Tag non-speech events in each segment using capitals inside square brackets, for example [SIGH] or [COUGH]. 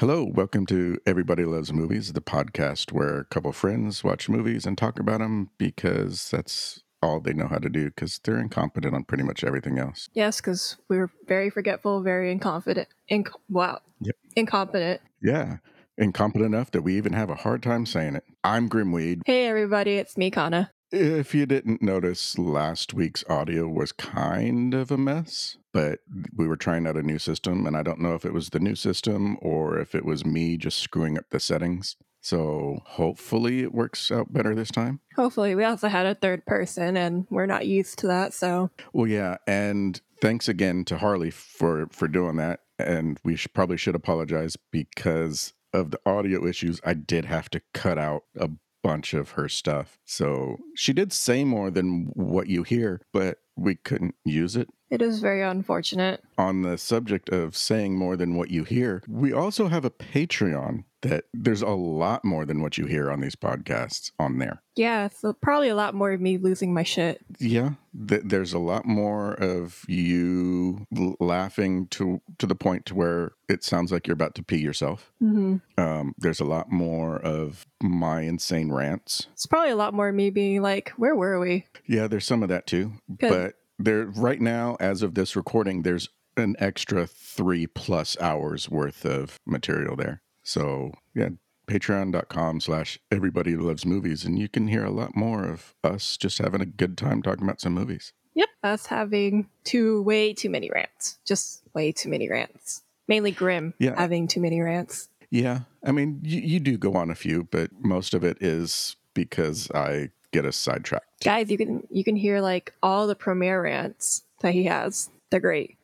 Hello, welcome to Everybody Loves Movies, the podcast where a couple friends watch movies and talk about them because that's all they know how to do because they're incompetent on pretty much everything else. Yes, because we were very forgetful, very incompetent. Inc- wow. Yep. Incompetent. Yeah, incompetent enough that we even have a hard time saying it. I'm Grimweed. Hey, everybody, it's me, Kana. If you didn't notice, last week's audio was kind of a mess, but we were trying out a new system, and I don't know if it was the new system or if it was me just screwing up the settings. So hopefully it works out better this time. Hopefully, we also had a third person, and we're not used to that, so Well, yeah, and thanks again to Harley for for doing that. And we should, probably should apologize because of the audio issues. I did have to cut out a bunch of her stuff. So she did say more than what you hear, but we couldn't use it. it is very unfortunate. On the subject of saying more than what you hear, we also have a Patreon that there's a lot more than what you hear on these podcasts on there. Yeah, so probably a lot more of me losing my shit. Yeah, th- there's a lot more of you l- laughing to to the point to where it sounds like you're about to pee yourself. hmm Um, there's a lot more of my insane rants. It's probably a lot more of me being like, where were we? Yeah, there's some of that too. But there, right now, as of this recording, there's an extra three plus hours worth of material there. So yeah, patreon.com slash everybody loves movies, and you can hear a lot more of us just having a good time talking about some movies. Yep, us having too, way too many rants. Just way too many rants. Mainly Grim Yeah. having too many rants. Yeah, I mean, you, you do go on a few, but most of it is because I get us sidetracked. Guys, you can you can hear like all the Promare rants that he has. They're great.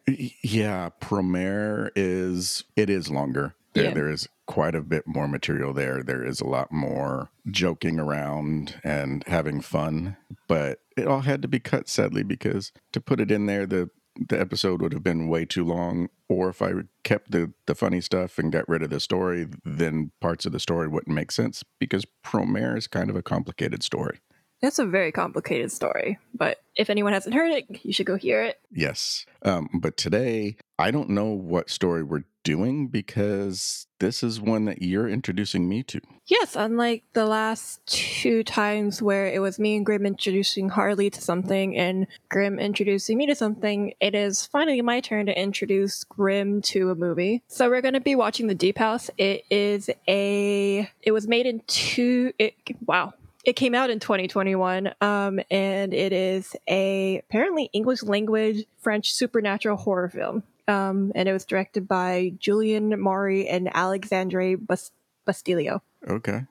Yeah, Promare is it is longer. There, Yeah. there is quite a bit more material there. There is a lot more joking around and having fun, but it all had to be cut sadly because to put it in there, the the episode would have been way too long. Or if I kept the the funny stuff and got rid of the story, then parts of the story wouldn't make sense because Promare is kind of a complicated story. It's a very complicated story, but if anyone hasn't heard it, you should go hear it. Yes. Um, but today, I don't know what story we're doing because this is one that you're introducing me to. Yes, unlike the last two times where it was me and Grim introducing Harley to something and Grim introducing me to something, it is finally my turn to introduce Grim to a movie. So we're going to be watching The Deep House. It is a it was made in two it wow. It came out in 2021 um and it is a apparently English language French supernatural horror film. Um and it was directed by Julien Maury and Alexandre Bas- Bastilio. Okay.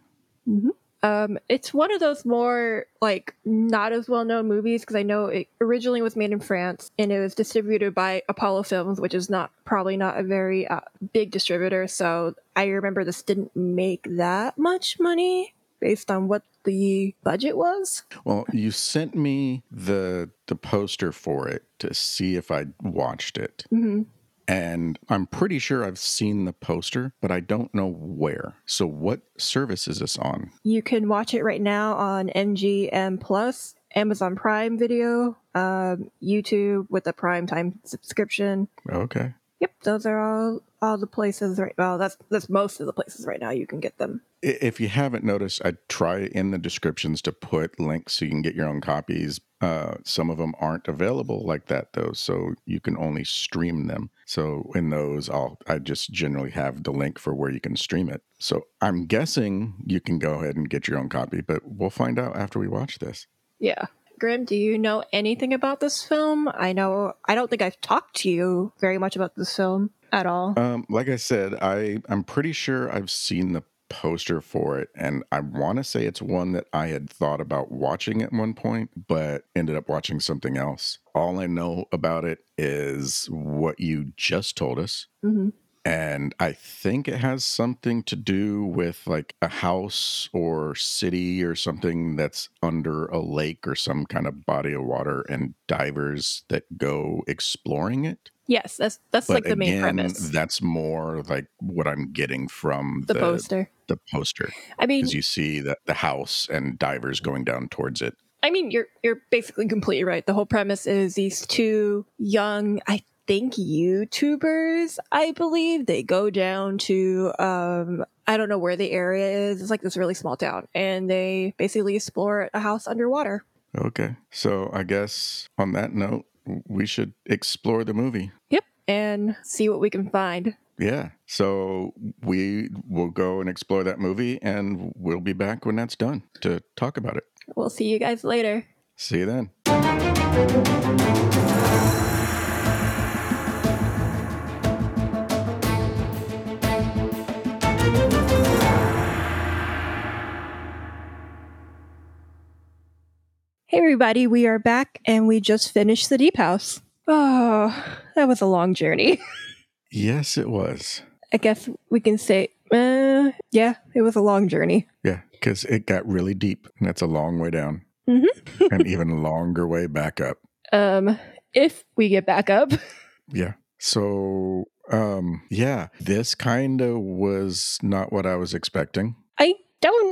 Um, it's one of those more like not as well known movies because I know it originally was made in France and it was distributed by Apollo Films, which is not probably not a very uh, big distributor. So I remember this didn't make that much money based on what the budget was. Well, you sent me the the poster for it to see if I watched it. hmm And I'm pretty sure I've seen the poster, but I don't know where. So what service is this on? You can watch it right now on MGM Plus, Amazon Prime Video, um, YouTube with a Prime Time subscription. Okay. Yep, those are all all the places right well that's that's most of the places right now you can get them. If you haven't noticed, I try in the descriptions to put links so you can get your own copies. Uh, some of them aren't available like that though, so you can only stream them. So in those, I'll I just generally have the link for where you can stream it. So I'm guessing you can go ahead and get your own copy, but we'll find out after we watch this. Yeah. Grim, do you know anything about this film? I know I don't think I've talked to you very much about this film at all. Um, like I said, I I'm pretty sure I've seen the poster for it, and I want to say it's one that I had thought about watching at one point, but ended up watching something else. All I know about it is what you just told us. hmm And I think it has something to do with like a house or city or something that's under a lake or some kind of body of water and divers that go exploring it. Yes, that's that's like the main premise. That's more like what I'm getting from the, poster. The poster, I mean, because you see the the house and divers going down towards it. I mean, you're you're basically completely right. The whole premise is these two young, I think YouTubers, I believe, they go down to um I don't know where the area is. It's like this really small town and they basically explore a house underwater. Okay. So I guess on that note, we should explore the movie. Yep. And see what we can find. Yeah. So we will go and explore that movie and we'll be back when that's done to talk about it. We'll see you guys later. See you then. Hey, everybody, we are back and we just finished the Deep House. Oh, that was a long journey. [LAUGHS] Yes, it was. I guess we can say, uh, yeah, it was a long journey. Yeah, because it got really deep and that's a long way down Mhm. [LAUGHS] and [LAUGHS] even longer way back up. Um, if we get back up, Yeah. So, um, yeah, this kind of was not what I was expecting. I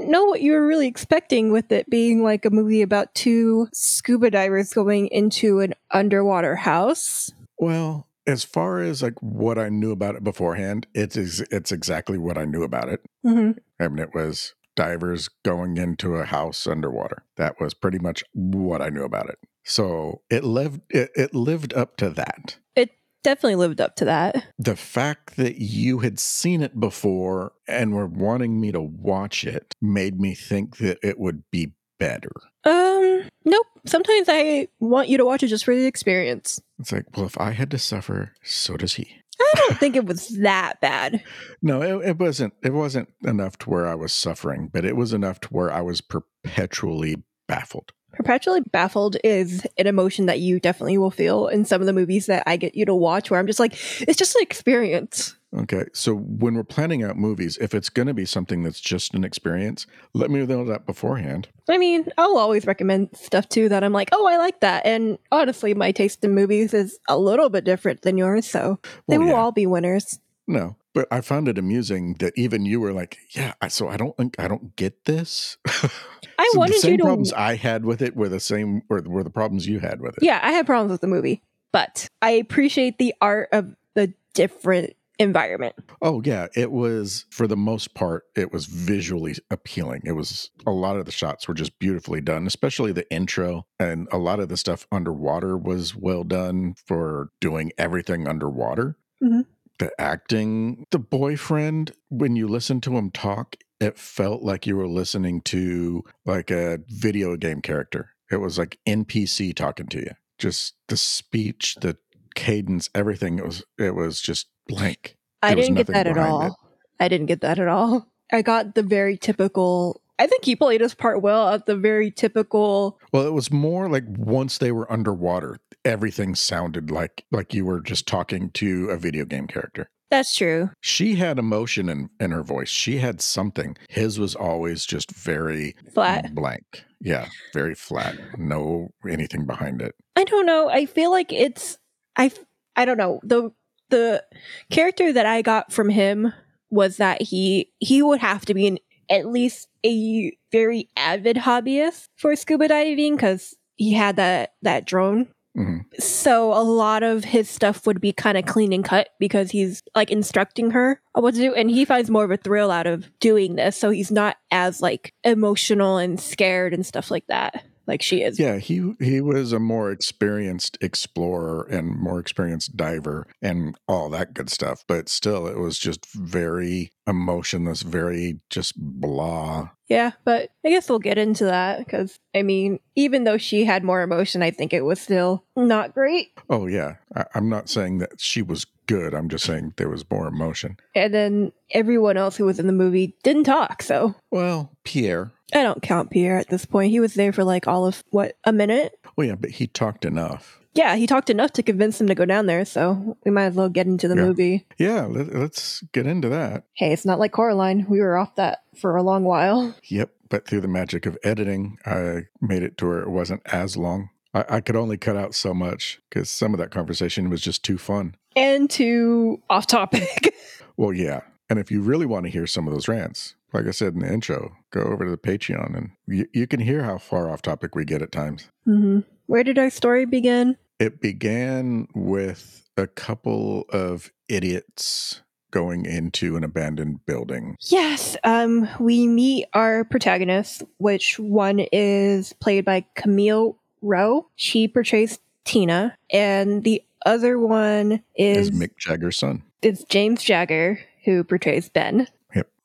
don't know what you were really expecting with it being like a movie about two scuba divers going into an underwater house. Well, as far as like what I knew about it beforehand, it's it's exactly what I knew about it. Mm-hmm. I mean, it was divers going into a house underwater. That was pretty much what I knew about it. So it lived it, it lived up to that. It definitely lived up to that. The fact that you had seen it before and were wanting me to watch it made me think that it would be better. Um, nope. Sometimes I want you to watch it just for the experience. It's like, well, if I had to suffer, so does he. I don't think it [LAUGHS] was that bad. No, it, it wasn't. It wasn't enough to where I was suffering, but it was enough to where I was perpetually baffled. Perpetually baffled is an emotion that you definitely will feel in some of the movies that I get you to watch where I'm just like, it's just an experience. Okay, so when we're planning out movies, if it's going to be something that's just an experience, let me know that beforehand. I mean, I'll always recommend stuff too that I'm like, oh, I like that. And honestly, my taste in movies is a little bit different than yours, so they Well, will yeah. all be winners. No, but I found it amusing that even you were like, "Yeah, I, so I don't think I don't get this." I So wanted the same you to. problems I had with it were the same, or were the problems you had with it. Yeah, I had problems with the movie, but I appreciate the art of the different environment. Oh yeah, it was for the most part it was visually appealing. It was a lot of the shots were just beautifully done, especially the intro and a lot of the stuff underwater was well done for doing everything underwater. Mhm. The acting, the boyfriend when you listen to him talk, it felt like you were listening to like a video game character. It was like NPC talking to you. Just the speech, the cadence, everything it was it was just blank. I didn't get that at all. it. I didn't get that at all. I got the very typical. I think he played his part well at the very typical. Well, it was more like once they were underwater, everything sounded like like you were just talking to a video game character. That's true. She had emotion in, in her voice. She had something. His was always just very Flat. blank. Yeah, very flat. No anything behind it. I don't know. I feel like it's. I. I don't know. the The character that I got from him was that he he would have to be an at least a very avid hobbyist for scuba diving because he had that that drone hmm So a lot of his stuff would be kind of clean and cut because he's like instructing her what to do, and he finds more of a thrill out of doing this. So he's not as like emotional and scared and stuff like that, like she is. Yeah, he he was a more experienced explorer and more experienced diver and all that good stuff. But still, it was just very emotionless, very just blah. Yeah, but I guess we'll get into that because I mean, even though she had more emotion, I think it was still not great. Oh yeah, I, I'm not saying that she was good. I'm just saying there was more emotion. And then everyone else who was in the movie didn't talk, so Well, Pierre. I don't count Pierre at this point. He was there for like all of what a minute. Well, yeah, but he talked enough. Yeah, he talked enough to convince him to go down there, so we might as well get into the Yeah. movie. Yeah, let, let's get into that. Hey, it's not like Coraline. We were off that for a long while. Yep, but through the magic of editing, I made it to where it wasn't as long. I, I could only cut out so much because some of that conversation was just too fun. And too off topic. [LAUGHS] Well, yeah. And if you really want to hear some of those rants, like I said in the intro, go over to the Patreon and you, you can hear how far off topic we get at times. hmm Where did our story begin? It began with a couple of idiots going into an abandoned building. Yes, um, we meet our protagonists, which one is played by Camille Rowe. She portrays Tina, and the other one is Is Mick Jagger's son. it's James Jagger who portrays Ben.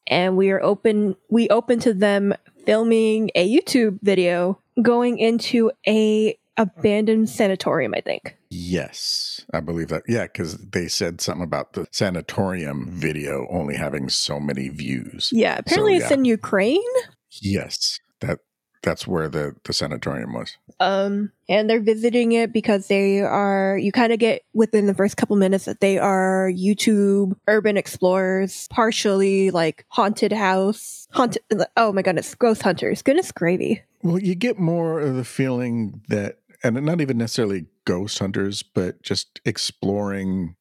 And we are open we open to them filming a YouTube video going into a abandoned sanatorium, I think. Yes, I believe that. Yeah, because they said something about the sanatorium video only having so many views. Yeah, apparently it's yeah. in Ukraine. Yes, that that's where the the sanatorium was. Um, and they're visiting it because they are, you kind of get within the first couple minutes that they are YouTube urban explorers, partially like haunted house, haunted, oh my goodness, ghost hunters. Goodness gravy. Well, you get more of the feeling that, and not even necessarily ghost hunters, but just exploring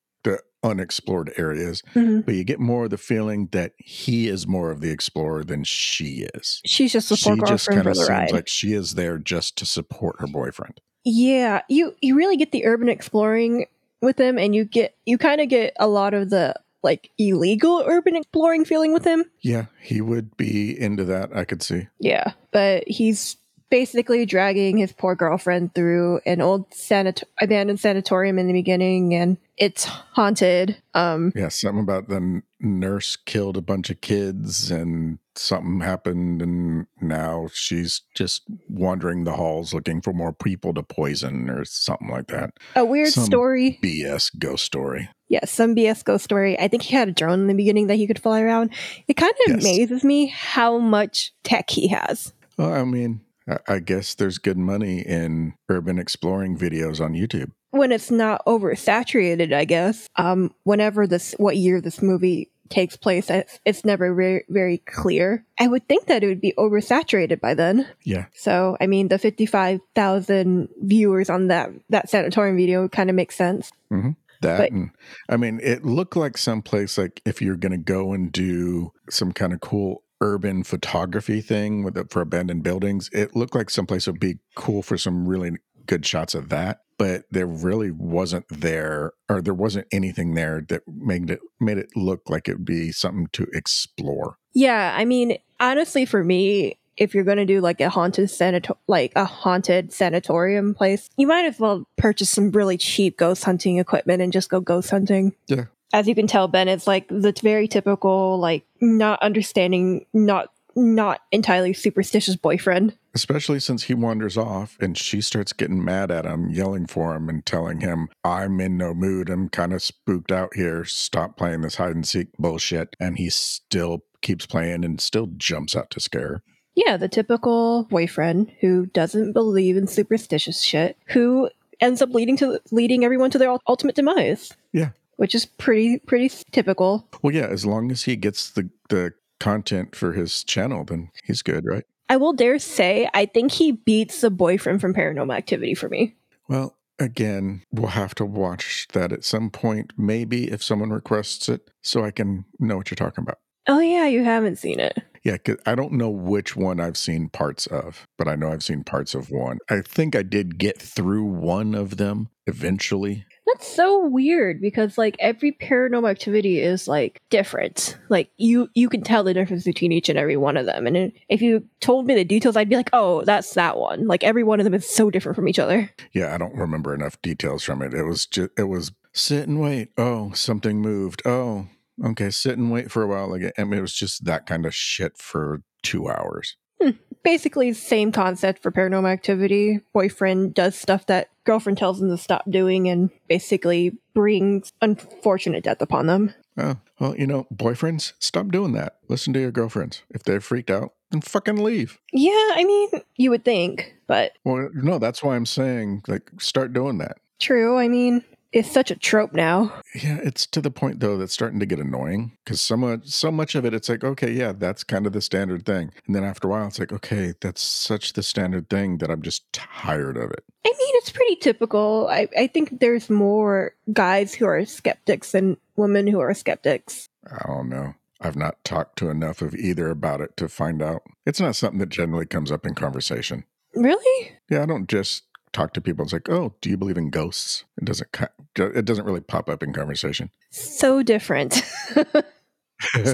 unexplored areas. Mhm. But you get more of the feeling that he is more of the explorer than she is. She's just the She just kind of seems ride. like she is there just to support her boyfriend. Yeah, you you really get the urban exploring with him, and you get you kind of get a lot of the like illegal urban exploring feeling with him. Yeah, he would be into that. I could see. Yeah, but he's basically dragging his poor girlfriend through an old abandoned sanatorium in the beginning, and it's haunted. Um, Yeah, something about the nurse killed a bunch of kids and something happened and now she's just wandering the halls looking for more people to poison or something like that. a weird Some- story. BS ghost story. Yeah, some BS ghost story. I think he had a drone in the beginning that he could fly around. It kind of Yes. amazes me how much tech he has. Well, I mean, I- guess there's good money in urban exploring videos on YouTube. when it's not oversaturated, I guess. Um, whenever this, what year this movie takes place, it's, it's never very, very clear. I would think that it would be oversaturated by then. Yeah. So, I mean, the 55,000 viewers on that, that sanatorium video kind of makes sense. That But- and I mean, it looked like someplace like if you're going to go and do some kind of cool urban photography thing with it for abandoned buildings, it looked like someplace would be cool for some really good shots of that. But there really wasn't there, or there wasn't anything there that made it made it look like it would be something to explore. Yeah, I mean, honestly, for me, if you're going to do like a haunted sanator- like a haunted sanatorium place, you might as well purchase some really cheap ghost hunting equipment and just go ghost hunting. Yeah. As you can tell, Ben, it's like the very typical, like not understanding, not not entirely superstitious boyfriend. Especially since he wanders off and she starts getting mad at him, yelling for him and telling him, I'm in no mood. I'm kind of spooked out here. Stop playing this hide and seek bullshit. And he still keeps playing and still jumps out to scare her. Yeah, the typical boyfriend who doesn't believe in superstitious shit, who ends up leading to leading everyone to their ultimate demise. Yeah. Which is pretty pretty typical. Well, yeah, as long as he gets the, the content for his channel, then he's good, right? I will dare say, I think he beats the boyfriend from Paranormal Activity for me. Well, again, we'll have to watch that at some point, maybe if someone requests it, so I can know what you're talking about. Oh yeah, you haven't seen it. Yeah, 'cause I don't know which one I've seen parts of, but I know I've seen parts of one. I think I did get through one of them eventually. That's so weird because like every paranormal activity is like different. Like you you can tell the difference between each and every one of them. And if you told me the details, I'd be like, "Oh, that's that one." Like every one of them is so different from each other. Yeah, I don't remember enough details from it. It was just it was sit and wait. Oh, something moved. Oh, okay, sit and wait for a while. Like I mean, it was just that kind of shit for two hours. Basically, same concept for paranormal activity. Boyfriend does stuff that girlfriend tells him to stop doing, and basically brings unfortunate death upon them. Oh, well, you know, boyfriends, stop doing that. Listen to your girlfriends. If they're freaked out, then fucking leave. Yeah, I mean, you would think, but Well, no, that's why I'm saying, like, start doing that. true. I mean, it's such a trope now. Yeah, it's to the point though that's starting to get annoying because so much, so much of it, it's like, okay, yeah, that's kind of the standard thing, and then after a while, it's like, okay, that's such the standard thing that I'm just tired of it. I mean, it's pretty typical. I, I think there's more guys who are skeptics than women who are skeptics. I don't know. I've not talked to enough of either about it to find out. It's not something that generally comes up in conversation. Really? Yeah, I don't just talk to people. It's like, oh, do you believe in ghosts? It doesn't. It doesn't really pop up in conversation. So different.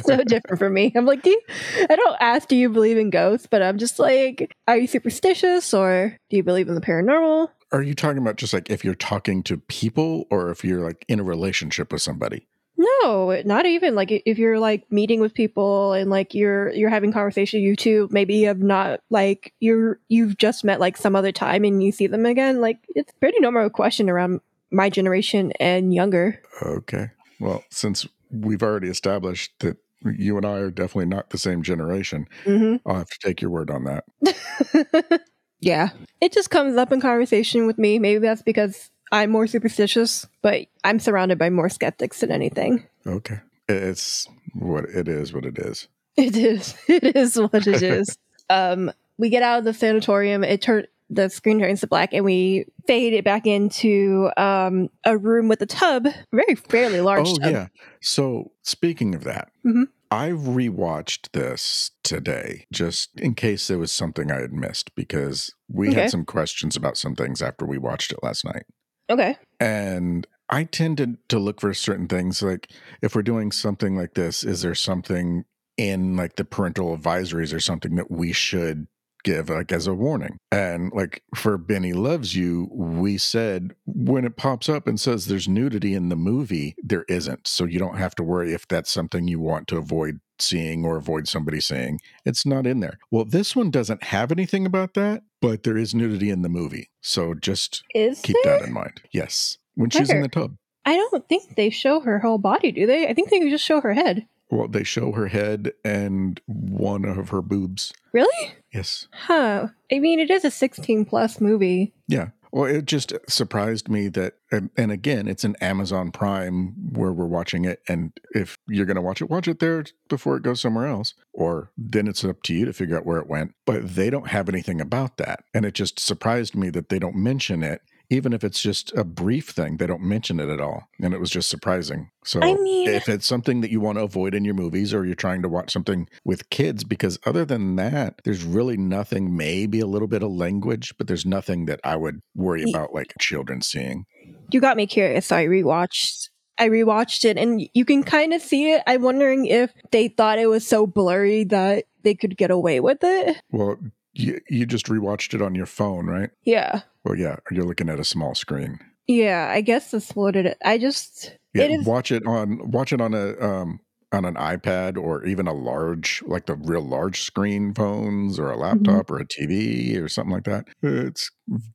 so different for me. I'm like, do you, I don't ask, do you believe in ghosts? But I'm just like, are you superstitious or do you believe in the paranormal? Are you talking about just like if you're talking to people or if you're like in a relationship with somebody? No, not even like if you're like meeting with people and like you're you're having conversation. You two maybe you have not like you're you've just met like some other time and you see them again. Like it's pretty normal question around my generation and younger. Okay, well since we've already established that you and I are definitely not the same generation, mm-hmm. I'll have to take your word on that. [LAUGHS] yeah, it just comes up in conversation with me. Maybe that's because I'm more superstitious, but I'm surrounded by more skeptics than anything. Okay. It's what it is, what it is. It is. [LAUGHS] It is what it is. [LAUGHS] um, we get out of the sanatorium. It turned the screen turns to black, and we fade it back into um, a room with a tub, very fairly large. Oh tub. yeah. So speaking of that, mm-hmm. I rewatched this today just in case there was something I had missed because we okay. had some questions about some things after we watched it last night. Okay. And I tended to look for certain things like if we're doing something like this, is there something in like the parental advisories or something that we should give like as a warning. And like for Benny Loves You, we said when it pops up and says there's nudity in the movie, there isn't. So you don't have to worry if that's something you want to avoid seeing or avoid somebody seeing. It's not in there. Well, this one doesn't have anything about that, but there is nudity in the movie. So just is keep there? that in mind. Yes. When she's in the tub. I don't think they show her whole body, do they? I think they just show her head. Well, they show her head and one of her boobs. Really? Yes. Huh. I mean, it is a 16 plus movie. Yeah. Well, it just surprised me that, and, again, it's an Amazon Prime where we're watching it. And if you're going to watch it, watch it there before it goes somewhere else. Or then it's up to you to figure out where it went. But they don't have anything about that. And it just surprised me that they don't mention it even if it's just a brief thing, they don't mention it at all. And it was just surprising. So I mean, if it's something that you want to avoid in your movies or you're trying to watch something with kids, because other than that, there's really nothing, maybe a little bit of language, but there's nothing that I would worry about like children seeing. You got me curious. So I rewatched I rewatched it and you can kind of see it. I'm wondering if they thought it was so blurry that they could get away with it. Well, you, you just rewatched it on your phone, right? Yeah. Well, yeah, you're looking at a small screen. Yeah, I guess that's what it. I just yeah, is, watch it on watch it on a um on an iPad or even a large like the real large screen phones or a mm-hmm. laptop mm-hmm. or a TV or something like that. It's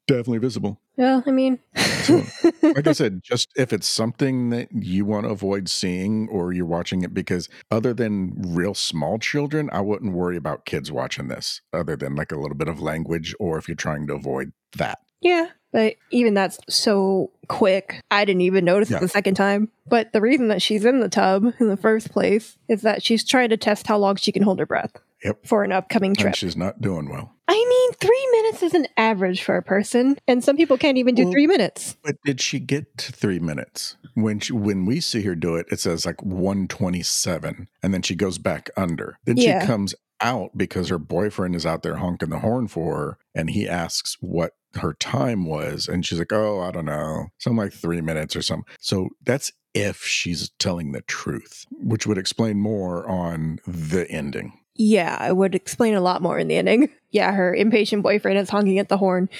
definitely visible. Well, I mean, so, like I [LAUGHS] said, just if it's something that you want to avoid seeing or you're watching it because other than real small children, I wouldn't worry about kids watching this other than like a little bit of language or if you're trying to avoid that. Yeah, but even that's so quick. I didn't even notice yeah. it the second time. But the reason that she's in the tub in the first place is that she's trying to test how long she can hold her breath. Yep. For an upcoming trip. And she's not doing well. I mean, three minutes is an average for a person, and some people can't even do well, three minutes. But did she get to three minutes? When she, when we see her do it, it says like 127, and then she goes back under. Then yeah. she comes out because her boyfriend is out there honking the horn for her, and he asks what her time was and she's like oh i don't know something like three minutes or something so that's if she's telling the truth which would explain more on the ending. Yeah it would explain a lot more in the ending. [LAUGHS] Yeah her impatient boyfriend is honking at the horn.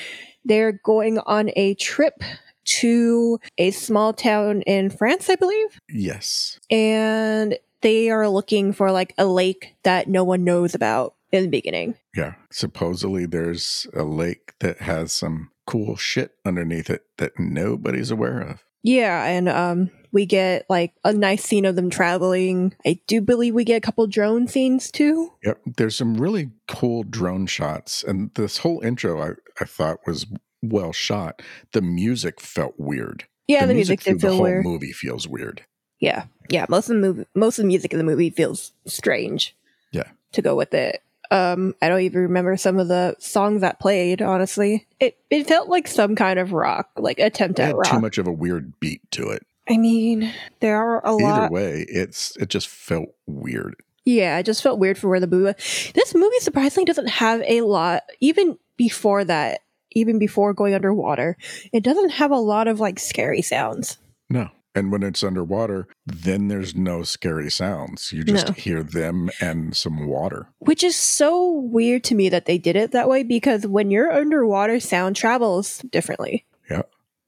They're going on a trip to a small town in france i believe? Yes. And they are looking for like a lake that no one knows about in the beginning. Yeah. Supposedly there's a lake that has some cool shit underneath it that nobody's aware of. Yeah, and um we get like a nice scene of them traveling. I do believe we get a couple drone scenes too. Yep. There's some really cool drone shots. And this whole intro I, I thought was well shot. The music felt weird. Yeah, the, the music, music through the whole weird. movie feels weird. Yeah. Yeah. Most of the movie most of the music in the movie feels strange. Yeah. To go with it. Um, I don't even remember some of the songs that played. Honestly, it it felt like some kind of rock, like attempt at rock. Too much of a weird beat to it. I mean, there are a Either lot. Either way, it's it just felt weird. Yeah, it just felt weird for where the movie. This movie surprisingly doesn't have a lot. Even before that, even before going underwater, it doesn't have a lot of like scary sounds. No. And when it's underwater, then there's no scary sounds. You just No. hear them and some water. Which is so weird to me that they did it that way because when you're underwater, sound travels differently. Yeah.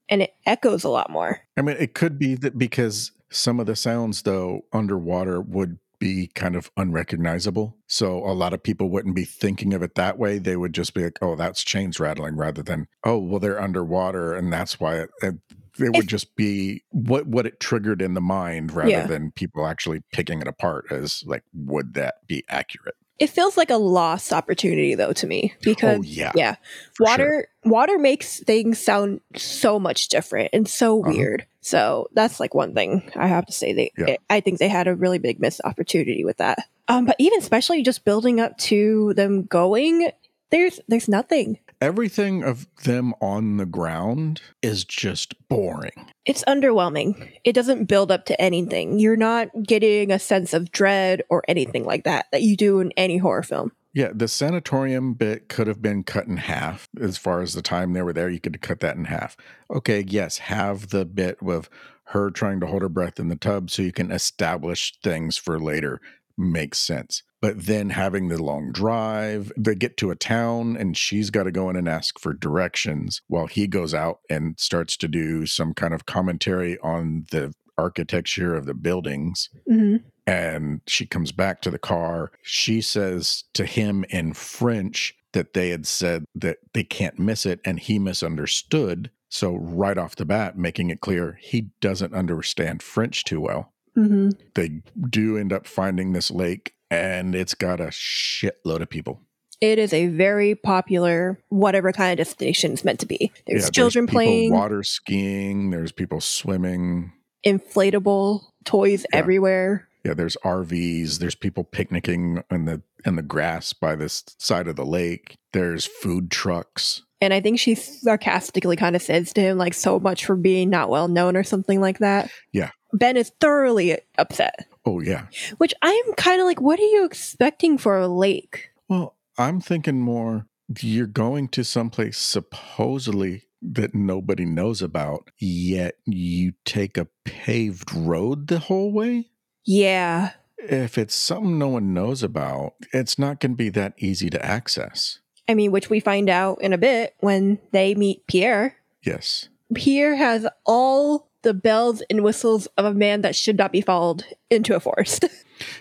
And it echoes a lot more. I mean, it could be that because some of the sounds, though, underwater would be kind of unrecognizable. So a lot of people wouldn't be thinking of it that way. They would just be like, oh, that's chains rattling rather than, oh, well, they're underwater. And that's why it, it, it would just be what, what it triggered in the mind rather Yeah. than people actually picking it apart as like, would that be accurate? It feels like a lost opportunity though to me because oh, yeah. yeah, for sure. water water makes things sound so much different and so Uh-huh. weird. So that's like one thing I have to say. They, Yeah. I think they had a really big missed opportunity with that. Um, but even especially just building up to them going, there's there's nothing. Everything of them on the ground is just boring. It's underwhelming. It doesn't build up to anything. You're not getting a sense of dread or anything like that that you do in any horror film. Yeah, the sanatorium bit could have been cut in half as far as the time they were there. You could cut that in half. Okay, yes, have the bit with her trying to hold her breath in the tub so you can establish things for later makes sense. But then having the long drive, they get to a town and she's got to go in and ask for directions while he goes out and starts to do some kind of commentary on the architecture of the buildings hmm and she comes back to the car. She says to him in French that they had said that they can't miss it, and he misunderstood. So, right off the bat, making it clear he doesn't understand French too well. hmm They do end up finding this lake, and it's got a shitload of people. It is a very popular whatever kind of destination it's meant to be. There's Yeah, children people playing, water skiing, there's people swimming. inflatable toys Yeah. everywhere. Yeah, there's RVs. There's people picnicking in the in the grass by this side of the lake. There's food trucks. And I think she sarcastically kind of says to him, like, so much for being not well known or something like that. Yeah. Ben is thoroughly upset, Oh yeah. which I'm kind of like, what are you expecting for a lake? Well, I'm thinking more. You're going to someplace supposedly that nobody knows about, yet you take a paved road the whole way. Yeah. If it's something no one knows about, it's not going to be that easy to access. I mean, which we find out in a bit when they meet Pierre. Yes. Pierre has all the bells and whistles of a man that should not be followed into a forest. [LAUGHS]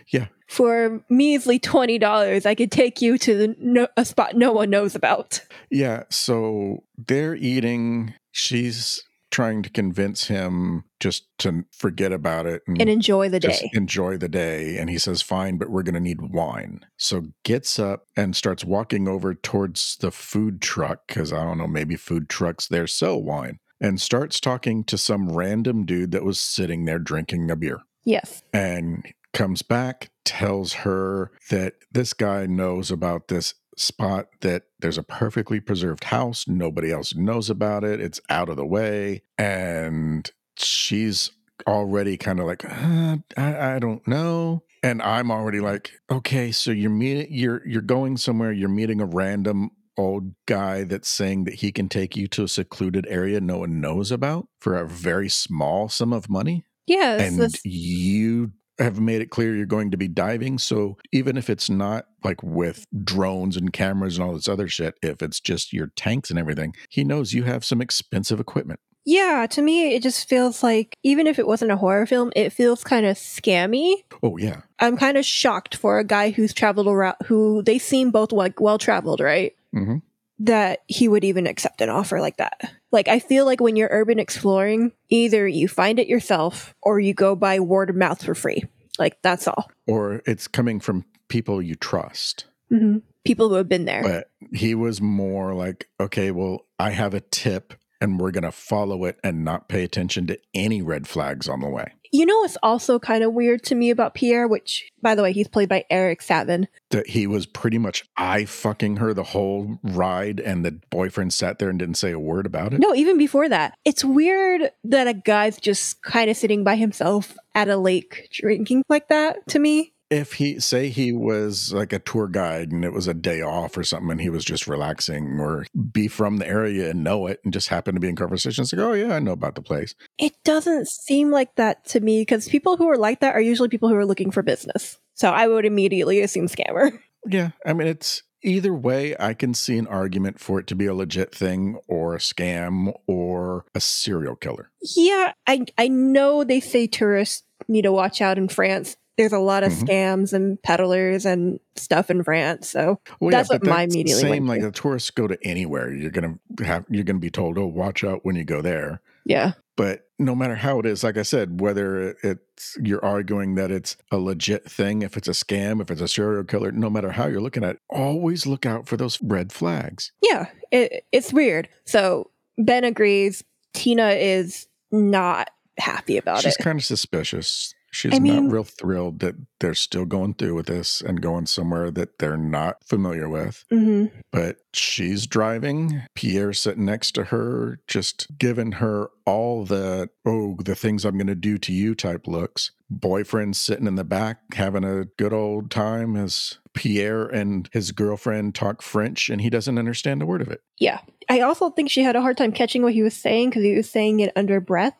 Yeah. For measly twenty dollars, I could take you to the no, a spot no one knows about. Yeah. So they're eating. She's trying to convince him just to forget about it and, and enjoy the just day. enjoy the day. And he says, fine, but we're going to need wine. So gets up and starts walking over towards the food truck because I don't know, maybe food trucks there sell wine and starts talking to some random dude that was sitting there drinking a beer yes. and comes back, tells her that this guy knows about this spot that there's a perfectly preserved house. Nobody else knows about it. It's out of the way. And she's already kind of like, uh, I, I don't know. And I'm already like, okay, so you're meeting, you're you're going somewhere. You're meeting a random old guy that's saying that he can take you to a secluded area no one knows about for a very small sum of money Yes. and you have made it clear you're going to be diving. So even if it's not like with drones and cameras and all this other shit, if it's just your tanks and everything, he knows you have some expensive equipment. yeah, to me, it just feels like even if it wasn't a horror film, it feels kind of scammy. Oh yeah, I'm kind of shocked for a guy who's traveled around, who they seem both like well traveled, right? Hmm That he would even accept an offer like that. Like, I feel like when you're urban exploring, either you find it yourself or you go by word of mouth for free. Like, that's all. or it's coming from people you trust. hmm People who have been there. But he was more like, okay, well, I have a tip. And we're going to follow it and not pay attention to any red flags on the way. You know what's also kind of weird to me about Pierre, which, by the way, he's played by Eric Savin. That he was pretty much eye fucking her the whole ride, and the boyfriend sat there and didn't say a word about it. No, even before that. It's weird that a guy's just kind of sitting by himself at a lake drinking like that to me. If he say he was like a tour guide and it was a day off or something and he was just relaxing or be from the area and know it and just happen to be in conversation it's like oh yeah i know about the place It doesn't seem like that to me because people who are like that are usually people who are looking for business. So I would immediately assume scammer. [LAUGHS] yeah i mean it's either way i can see an argument for it to be a legit thing or a scam or a serial killer Yeah, I I know they say tourists need to watch out in France. There's a lot of Mhm. scams and peddlers and stuff in France. So well, That's what but my immediately same like the tourists go to anywhere you're gonna have you're gonna be told oh watch out when you go there yeah. but no matter how it is like i said whether it's you're arguing that it's a legit thing if it's a scam if it's a serial killer no matter how you're looking at it always look out for those red flags Yeah. It, it's weird. So Ben agrees. Tina is not happy about she's it. She's kind of suspicious she's I mean- not real thrilled that they're still going through with this and going somewhere that they're not familiar with hmm but she's driving Pierre sitting next to her just giving her all the oh the things i'm going to do to you type looks boyfriend sitting in the back having a good old time as pierre and his girlfriend talk french and he doesn't understand a word of it Yeah. I also think she had a hard time catching what he was saying because he was saying it under breath.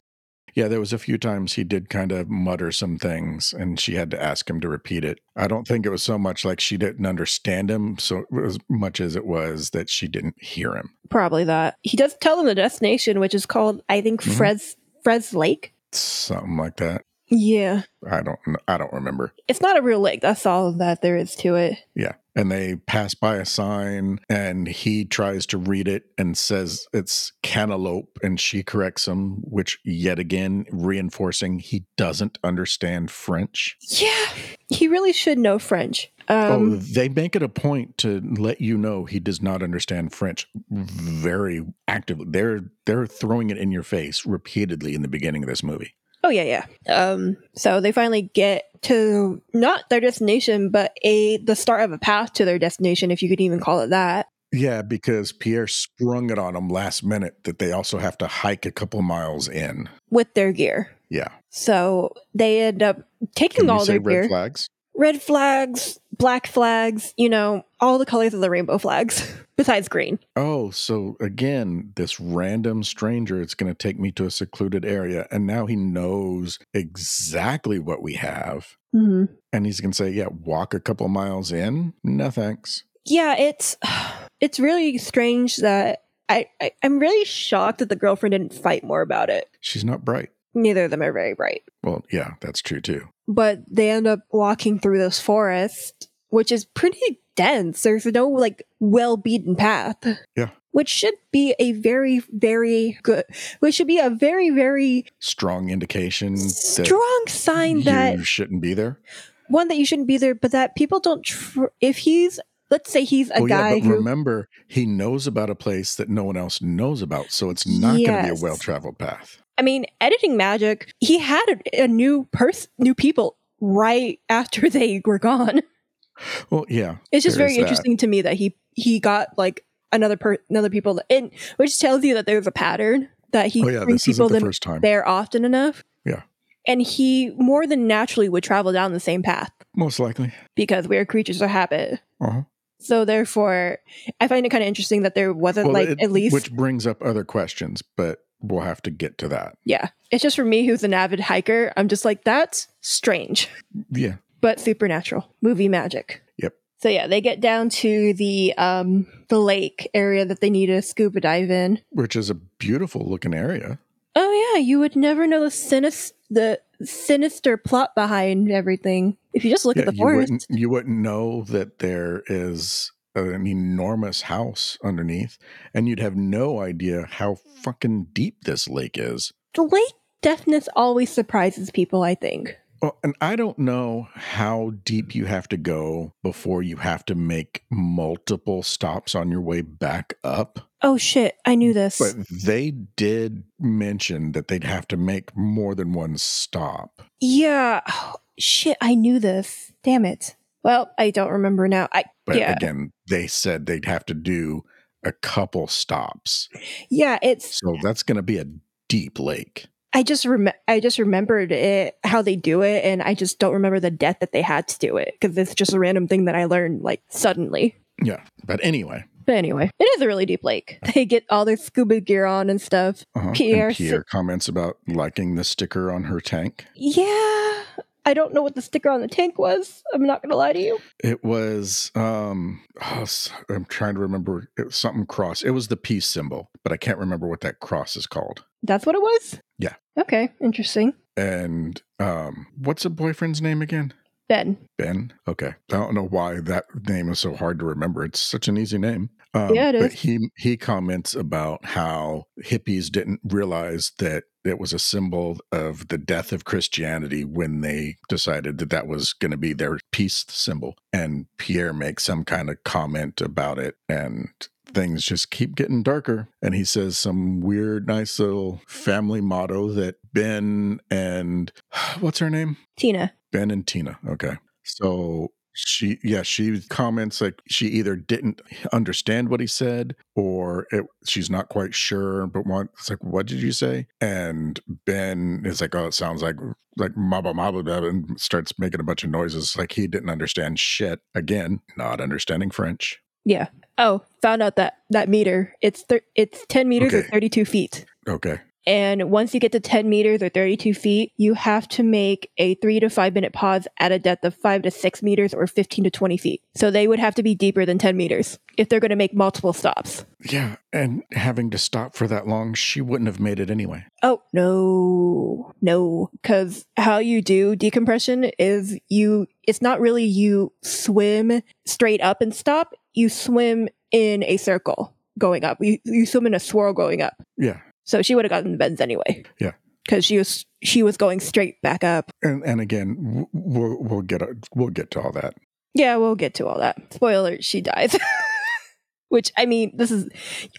Yeah there was a few times he did kind of mutter some things and she had to ask him to repeat it i don't think it was so much like she didn't understand him so as much as it was that she didn't hear him Probably that. He does tell them the destination, which is called, I think, Mhm. Fred's Fred's Lake. something like that Yeah. i don't i don't remember It's not a real lake. That's all that there is to it. Yeah. And they pass by a sign and he tries to read it and says it's cantaloupe and she corrects him, which yet again reinforcing he doesn't understand French. Yeah. He really should know French. oh, Um, they make it a point to let you know he does not understand French very actively. They're they're throwing it in your face repeatedly in the beginning of this movie. Oh, yeah, yeah. Um, so they finally get to not their destination, but a the start of a path to their destination, if you could even call it that. Yeah, because Pierre sprung it on them last minute that they also have to hike a couple miles in. with their gear. Yeah. So they end up taking Can all their red gear. flags? Red flags, black flags, you know, all the colors of the rainbow flags, [LAUGHS] besides green. Oh, so again, this random stranger is going to take me to a secluded area, and now he knows exactly what we have. Mm-hmm. And he's going to say, Yeah, walk a couple miles in. No thanks. Yeah, it's [SIGHS] it's really strange that I, I I'm really shocked that the girlfriend didn't fight more about it. She's not bright. Neither of them are very bright, Well, yeah, that's true too. But they end up walking through this forest, which is pretty dense. There's no like well beaten path. Yeah. Which should be a very, very good, which should be a very, very Strong indication that strong sign that you shouldn't be there. one that you shouldn't be there, but that people don't. Tr- if he's, let's say he's a well, guy yeah, but who, remember, he knows about a place that no one else knows about, so it's not going to be a well traveled path. I mean, editing magic, he had a, a new person, new people right after [LAUGHS] they were gone. Well, yeah, It's just very is that. interesting to me that he he got like another per another people, and which tells you that there's a pattern that he Oh, yeah, brings people the first time. there often enough. Yeah. and he more than naturally would travel down the same path Most likely. because we are creatures of habit. Uh-huh. So therefore, I find it kind of interesting that there wasn't Well, like it- at least which brings up other questions, but we'll have to get to that. yeah. It's just for me who's an avid hiker. I'm just like that's strange. Yeah. but supernatural movie magic. Yep. So yeah, they get down to the um the lake area that they need to scuba dive in. Which is a beautiful looking area. Oh yeah, you would never know the sinister the sinister plot behind everything if you just look Yeah, at the you forest. wouldn't you wouldn't know that there is an enormous house underneath, and you'd have no idea how fucking deep this lake is. The lake deafness always surprises people. I think. Well, and I don't know how deep you have to go before you have to make multiple stops on your way back up. Oh shit! I knew this. But they did mention that they'd have to make more than one stop. yeah. Oh, [SIGHS] shit! I knew this. Damn it. Well, I don't remember now. I But yeah again, they said they'd have to do a couple stops. yeah. It's So that's going to be a deep lake. I just rem- I just remembered it how they do it, and I just don't remember the death that they had to do it because it's just a random thing that I learned like suddenly. Yeah. But anyway, But anyway, it is a really deep lake. They get all their scuba gear on and stuff. uh-huh. Pierre and si- Pierre comments about liking the sticker on her tank. Yeah, I don't know what the sticker on the tank was. I'm not gonna lie to you. It was um oh, I'm trying to remember it was something cross. It was the peace symbol, but I can't remember what that cross is called. That's what it was. Yeah. Okay, interesting. And um what's a boyfriend's name again? Ben. Ben. Okay. I don't know why that name is so hard to remember. It's such an easy name. Um, Yeah, it But he he comments about how hippies didn't realize that it was a symbol of the death of Christianity when they decided that that was going to be their peace symbol. And Pierre makes some kind of comment about it, and things just keep getting darker. And he says some weird, nice little family motto that Ben and [SIGHS] what's her name? Tina. Ben and Tina. Okay. So she, yeah, she comments like she either didn't understand what he said or it, she's not quite sure. But one, it's like, what did you say? And Ben is like, oh, it sounds like like maba maba blah, and starts making a bunch of noises like he didn't understand shit. Again, not understanding French. Yeah. Oh, found out that that meter. It's thir- it's ten meters or thirty two feet. Okay. And once you get to 10 meters or 32 feet, you have to make a three to five minute pause at a depth of five to six meters or 15 to 20 feet. So they would have to be deeper than 10 meters if they're going to make multiple stops. Yeah. And having to stop for that long, she wouldn't have made it anyway. Oh, no, no. Because how you do decompression is you, it's not really you swim straight up and stop, you swim in a circle going up. You, you swim in a swirl going up. Yeah. So she would have gotten the bends anyway. Yeah. Because she was she was going straight back up. And and again, we'll we'll get we'll get to all that. Yeah, we'll get to all that. Spoiler, she dies. [LAUGHS] Which I mean, this is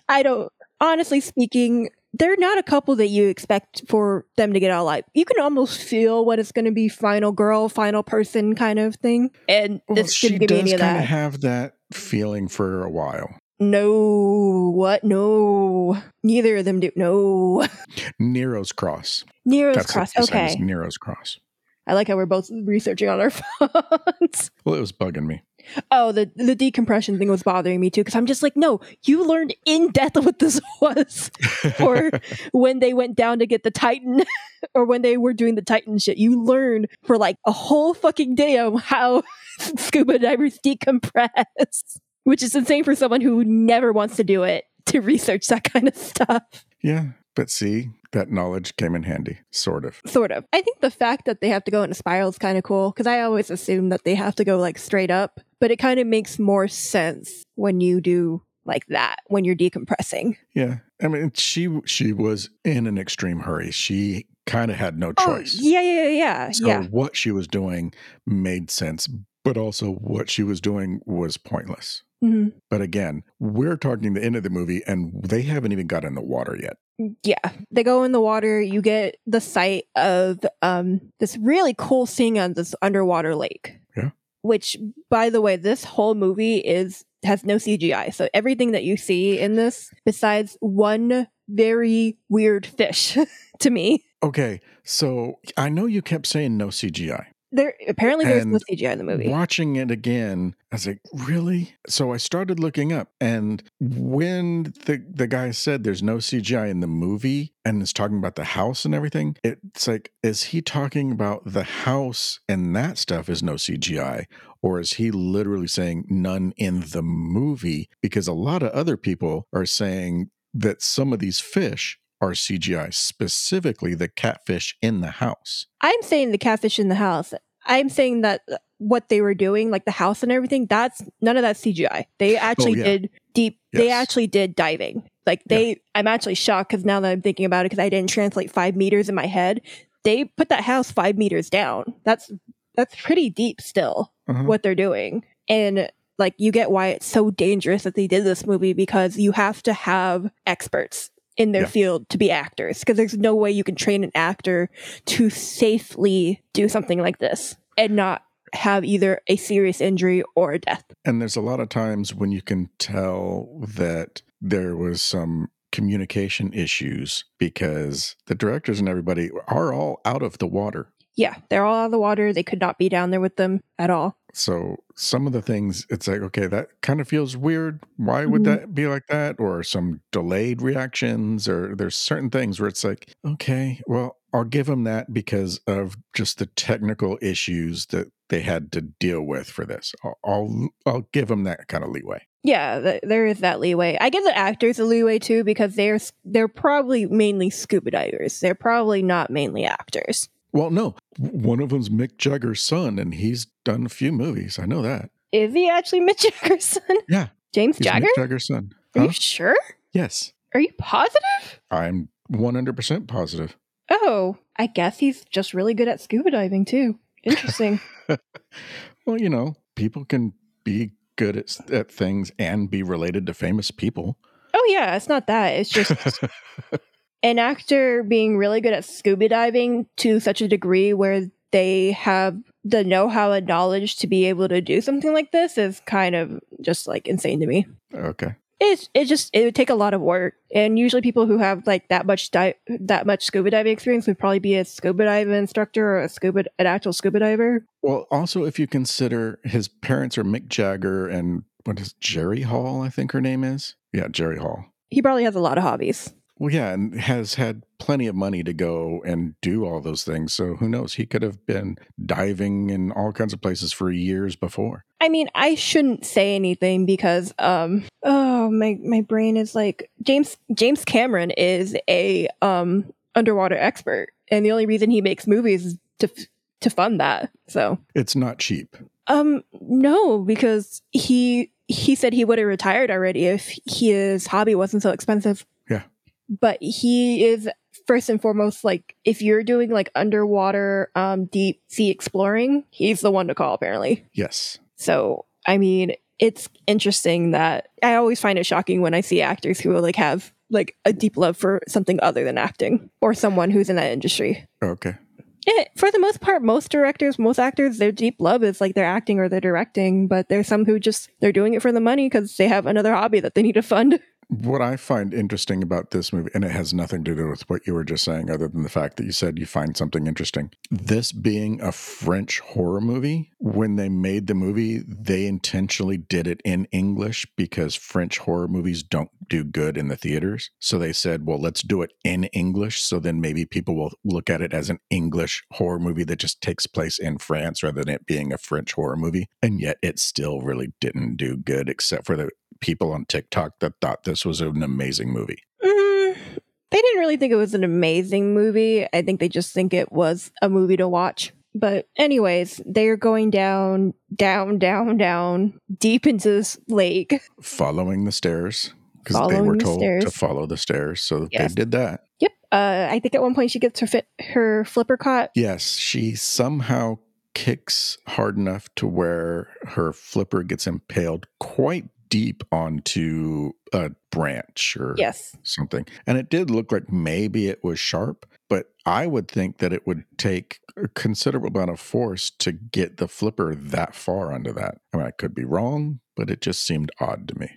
I don't honestly speaking, they're not a couple that you expect for them to get out alive. You can almost feel what it's gonna be final girl, final person kind of thing. And Well, this didn't give me any of that. have that feeling for a while. No, what? No. Neither of them do. No. Nero's cross. Nero's That's cross. the sign is Okay. Nero's cross. I like how we're both researching on our [LAUGHS] phones. Well, it was bugging me. Oh, the the decompression thing was bothering me too because I'm just like, no, you learned in depth what this [LAUGHS] was, [LAUGHS] or when they went down to get the Titan, or when they were doing the Titan shit. You learned for like a whole fucking day on how scuba divers decompress, which is insane for someone who never wants to do it to research that kind of stuff. yeah, but see, that knowledge came in handy, sort of. Sort of. I think the fact that they have to go in a spiral is kind of cool because I always assume that they have to go like straight up, but it kind of makes more sense when you do like that when you're decompressing. Yeah, I mean, she she was in an extreme hurry. She kind of had no Oh, choice. yeah, yeah, yeah, yeah. So yeah. what she was doing made sense, but also what she was doing was pointless. Mhm. But again, we're talking the end of the movie, and they haven't even got in the water yet. Yeah. They go in the water, you get the sight of um this really cool scene on this underwater lake. Yeah. Which by the way, this whole movie is has no CGI. So everything that you see in this besides one very weird fish [LAUGHS] to me. Okay, so I know you kept saying no CGI. There apparently there's no CGI in the movie. Watching it again, I was like, really? So I started looking up, and when the the guy said there's no CGI in the movie and is talking about the house and everything, it's like, is he talking about the house and that stuff is no CGI? Or is he literally saying none in the movie? Because a lot of other people are saying that some of these fish are CGI, specifically the catfish in the house. I'm saying the catfish in the house. I'm saying that uh, what they were doing, like the house and everything, that's none of that CGI. They actually Oh, yeah. did deep. They actually did diving. Like they, I'm actually shocked because now that I'm thinking about it, because I didn't translate five meters in my head, they put that house five meters down. That's that's pretty deep still. Uh-huh. What they're doing, and like you get why it's so dangerous that they did this movie because you have to have experts in their Yeah. field to be actors because there's no way you can train an actor to safely do something like this and not have either a serious injury or a death. And there's a lot of times when you can tell that there was some communication issues because the directors and everybody are all out of the water. Yeah, they're all out of the water. They could not be down there with them at all. So some of the things, it's like, okay, that kind of feels weird. Why would Mhm. that be like that? Or some delayed reactions, or there's certain things where it's like, okay, well, I'll give them that because of just the technical issues that they had to deal with for this. I'll I'll, I'll give them that kind of leeway. Yeah, th- there is that leeway. I give the actors a leeway too because they're they're probably mainly scuba divers. They're probably not mainly actors. Well, no, one of them's Mick Jagger's son, and he's done a few movies. I know that. Is he actually Mick Jagger's son? Yeah, James he's Jagger? Mick Jagger's son. Are you sure? Yes, Are you positive? I'm 100% positive. Oh, I guess he's just really good at scuba diving too. Interesting. [LAUGHS] Well, you know, people can be good at, at things and be related to famous people. oh yeah, it's not that. It's just [LAUGHS] an actor being really good at scuba diving to such a degree where they have the know-how and knowledge to be able to do something like this is kind of just like insane to me. okay. It's it just it would take a lot of work, and usually people who have like that much di- that much scuba diving experience would probably be a scuba dive instructor or a scuba an actual scuba diver. Well, also, if you consider his parents are Mick Jagger and what is Jerry Hall, I think her name is. Yeah, Jerry Hall. He probably has a lot of hobbies. Well, yeah, and has had plenty of money to go and do all those things. So who knows? He could have been diving in all kinds of places for years before. I mean, I shouldn't say anything because um oh my my brain is like James James Cameron is a um underwater expert and the only reason he makes movies is to to fund that. So, It's not cheap. um no because he he said he would have retired already if his hobby wasn't so expensive. But he is first and foremost like if you're doing like underwater um deep sea exploring, he's the one to call apparently. Yes. So, I mean, it's interesting that I always find it shocking when I see actors who like have like a deep love for something other than acting or someone who's in that industry. Okay. Yeah, for the most part, most directors, most actors, their deep love is like they're acting or they're directing, but there's some who just they're doing it for the money because they have another hobby that they need to fund. [LAUGHS] What I find interesting about this movie, and it has nothing to do with what you were just saying, other than the fact that you said you find something interesting. This being a French horror movie, when they made the movie, they intentionally did it in English because French horror movies don't do good in the theaters. So they said, well, let's do it in English. So then maybe people will look at it as an English horror movie that just takes place in France rather than it being a French horror movie. And yet it still really didn't do good, except for the people on TikTok that thought this was an amazing movie. Mm, they didn't really think it was an amazing movie. I think they just think it was a movie to watch. But anyways, they're going down, down, down, down, deep into this lake. Following the stairs because they were the told to follow the stairs. So Yes. they did that. Yep. Uh, I think at one point she gets her fit her flipper caught. Yes, she somehow kicks hard enough to where her flipper gets impaled quite deep onto a branch or Yes. something. And it did look like maybe it was sharp, but I would think that it would take a considerable amount of force to get the flipper that far onto that. I mean, I could be wrong, but it just seemed odd to me.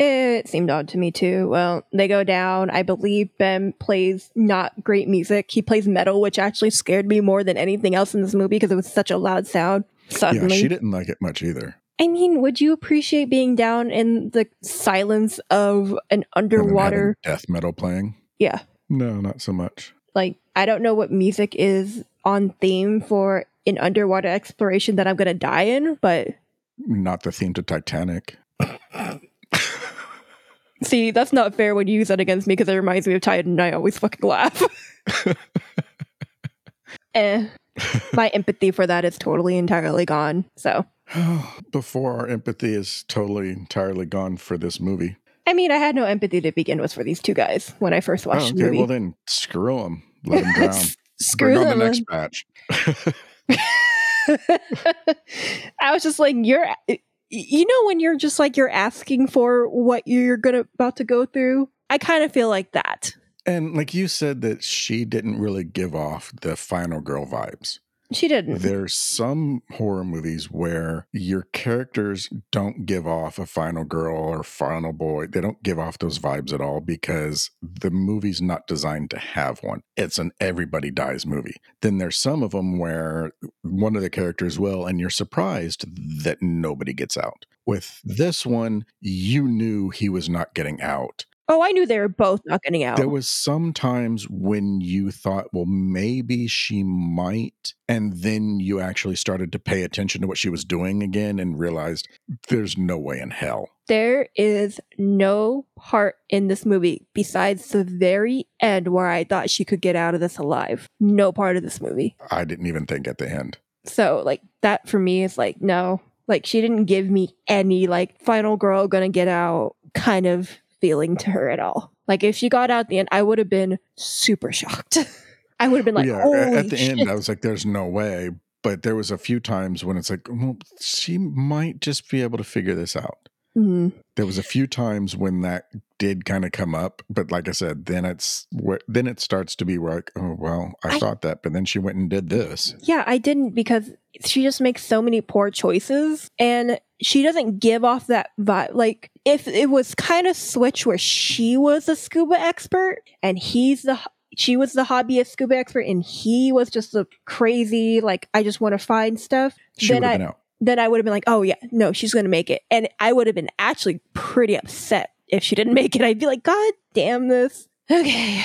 It seemed odd to me too. Well, they go down. I believe Ben plays not great music. He plays metal, which actually scared me more than anything else in this movie because it was such a loud sound. Suddenly, Yeah, she didn't like it much either. I mean, would you appreciate being down in the silence of an underwater? death metal playing. Yeah. No, not so much. Like, I don't know what music is on theme for an underwater exploration that I'm going to die in, but Not the theme to Titanic. [LAUGHS] see, that's not fair when you use that against me because it reminds me of Titan and I always fucking laugh. [LAUGHS] [LAUGHS] eh. My empathy for that is totally entirely gone. So, [SIGHS] Before our empathy is totally entirely gone for this movie. I mean, I had no empathy to begin with for these two guys when I first Oh, watched the okay, movie. well then screw [LAUGHS] them. Let them drown. Screw Bring them. the next batch. [LAUGHS] I was just like, you're, you know, when you're just like you're asking for what you're gonna about to go through. I kind of feel like that. and like you said that she didn't really give off the final girl vibes. She didn't. There's some horror movies where your characters don't give off a final girl or final boy. They don't give off those vibes at all because the movie's not designed to have one. It's an everybody dies movie. Then there's some of them where one of the characters will, and you're surprised that nobody gets out. With this one, you knew he was not getting out. Oh, I knew they were both not getting out. There was some times when you thought, well, maybe she might. And then you actually started to pay attention to what she was doing again and realized there's no way in hell. There is no part in this movie besides the very end where I thought she could get out of this alive. No part of this movie. I didn't even think at the end. So, like, that for me is like, no. Like, she didn't give me any, like, final girl gonna get out kind of feeling to her at all. Like, if she got out at the end, I would have been super shocked. [LAUGHS] I would have been like, yeah, at the shit. end, I was like, there's no way. But there was a few times when it's like, well, she might just be able to figure this out. Mhm. There was a few times when that did kind of come up, but like I said, then it's where then it starts to be like, oh well, I, I- thought that, but then she went and did this. Yeah, I didn't because she just makes so many poor choices and she doesn't give off that vibe. Like, if it was kind of switch where she was a scuba expert and he's the she was the hobbyist scuba expert and he was just a crazy like I just want to find stuff. She then I been out. Then I would have been like, oh yeah, no, she's gonna make it, and I would have been actually pretty upset if she didn't [LAUGHS] make it. I'd be like, God damn this. Okay.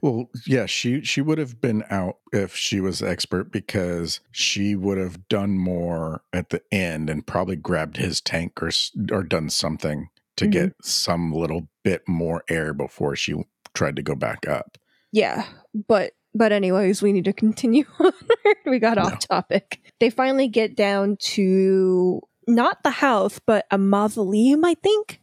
Well, yeah, she she would have been out if she was expert because she would have done more at the end and probably grabbed his tank or or done something to Mhm. get some little bit more air before she tried to go back up. Yeah, but but anyways, we need to continue [LAUGHS] on. we got off topic. They finally get down to not the house, but a mausoleum, I think.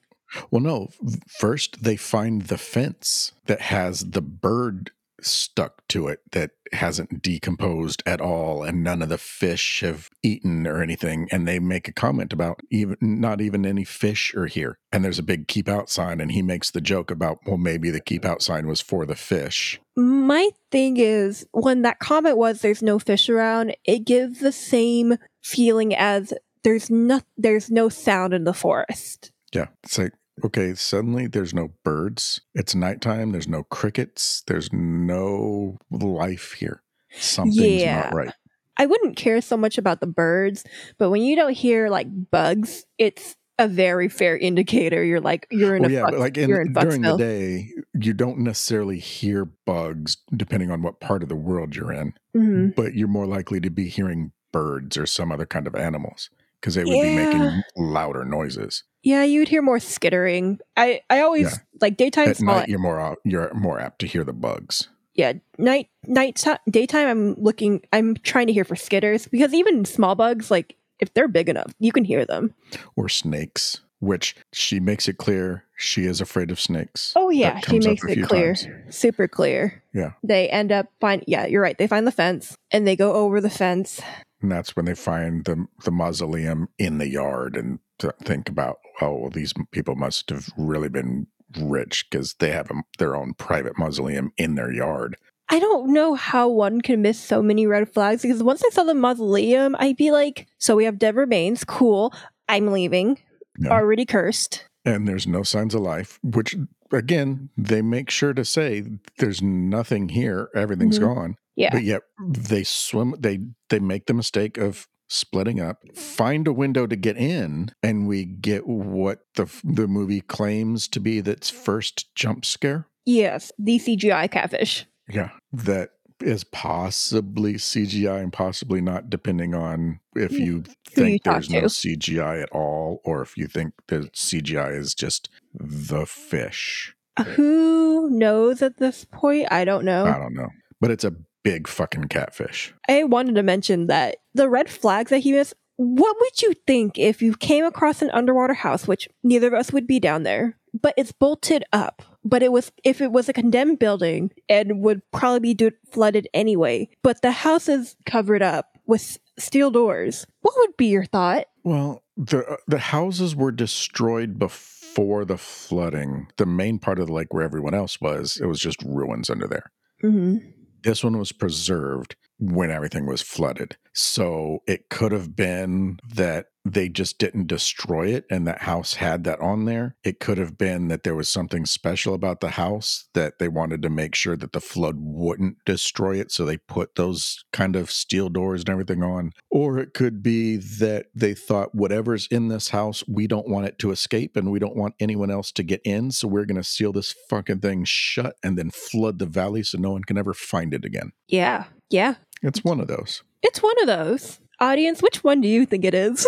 Well, no, first they find the fence that has the bird stuck to it that hasn't decomposed at all and none of the fish have eaten or anything and they make a comment about even not even any fish are here and there's a big keep out sign and he makes the joke about well maybe the keep out sign was for the fish My thing is when that comment was there's no fish around, it gives the same feeling as there's no there's no sound in the forest. yeah it's like okay suddenly there's no birds it's nighttime there's no crickets there's no life here something's Yeah. not right I wouldn't care so much about the birds, but when you don't hear like bugs, it's a very fair indicator. You're like you're in well, a yeah, fuck, like in, you're in during the day, you don't necessarily hear bugs depending on what part of the world you're in, Mhm. but you're more likely to be hearing birds or some other kind of animals because they would be making louder noises. Yeah, you'd hear more skittering. I I always Yeah. like daytime At night, you're more you're more apt to hear the bugs. yeah, night night ti- daytime. I'm looking. I'm trying to hear for skitters because even small bugs, like if they're big enough, you can hear them. or snakes, which she makes it clear she is afraid of snakes. Oh yeah, she makes it clear, times. super clear. Yeah. They end up find. Yeah, you're right. They find the fence and they go over the fence. And that's when they find the the mausoleum in the yard and think about, oh, well, these people must have really been rich because they have a, their own private mausoleum in their yard. I don't know how one can miss so many red flags because once I saw the mausoleum, I'd be like, so we have dead remains. Cool. I'm leaving. Yeah. Already cursed. And there's no signs of life, which again, they make sure to say there's nothing here, everything's Mhm. gone. Yeah. But yet they swim they they make the mistake of splitting up, find a window to get in, and we get what the the movie claims to be its first jump scare. Yes, the CGI catfish. Yeah, that is possibly CGI and possibly not, depending on if mm, you Who you think talk there's no. CGI at all, or if you think the CGI is just the fish. Who knows at this point? I don't know. I don't know, but it's a big fucking catfish. I wanted to mention that the red flags that he missed. What would you think if you came across an underwater house, which neither of us would be down there, but it's bolted up? But it was if it was a condemned building and would probably be do- flooded anyway. But the house is covered up with steel doors. What would be your thought? Well, the uh, the houses were destroyed before the flooding. The main part of the lake where everyone else was, it was just ruins under there. Mm-hmm. This one was preserved. When everything was flooded. So it could have been that they just didn't destroy it and that house had that on there. It could have been that there was something special about the house that they wanted to make sure that the flood wouldn't destroy it. So they put those kind of steel doors and everything on. Or it could be that they thought whatever's in this house, we don't want it to escape and we don't want anyone else to get in. So we're going to seal this fucking thing shut and then flood the valley so no one can ever find it again. Yeah. Yeah. It's one of those. It's one of those. Audience, which one do you think it is?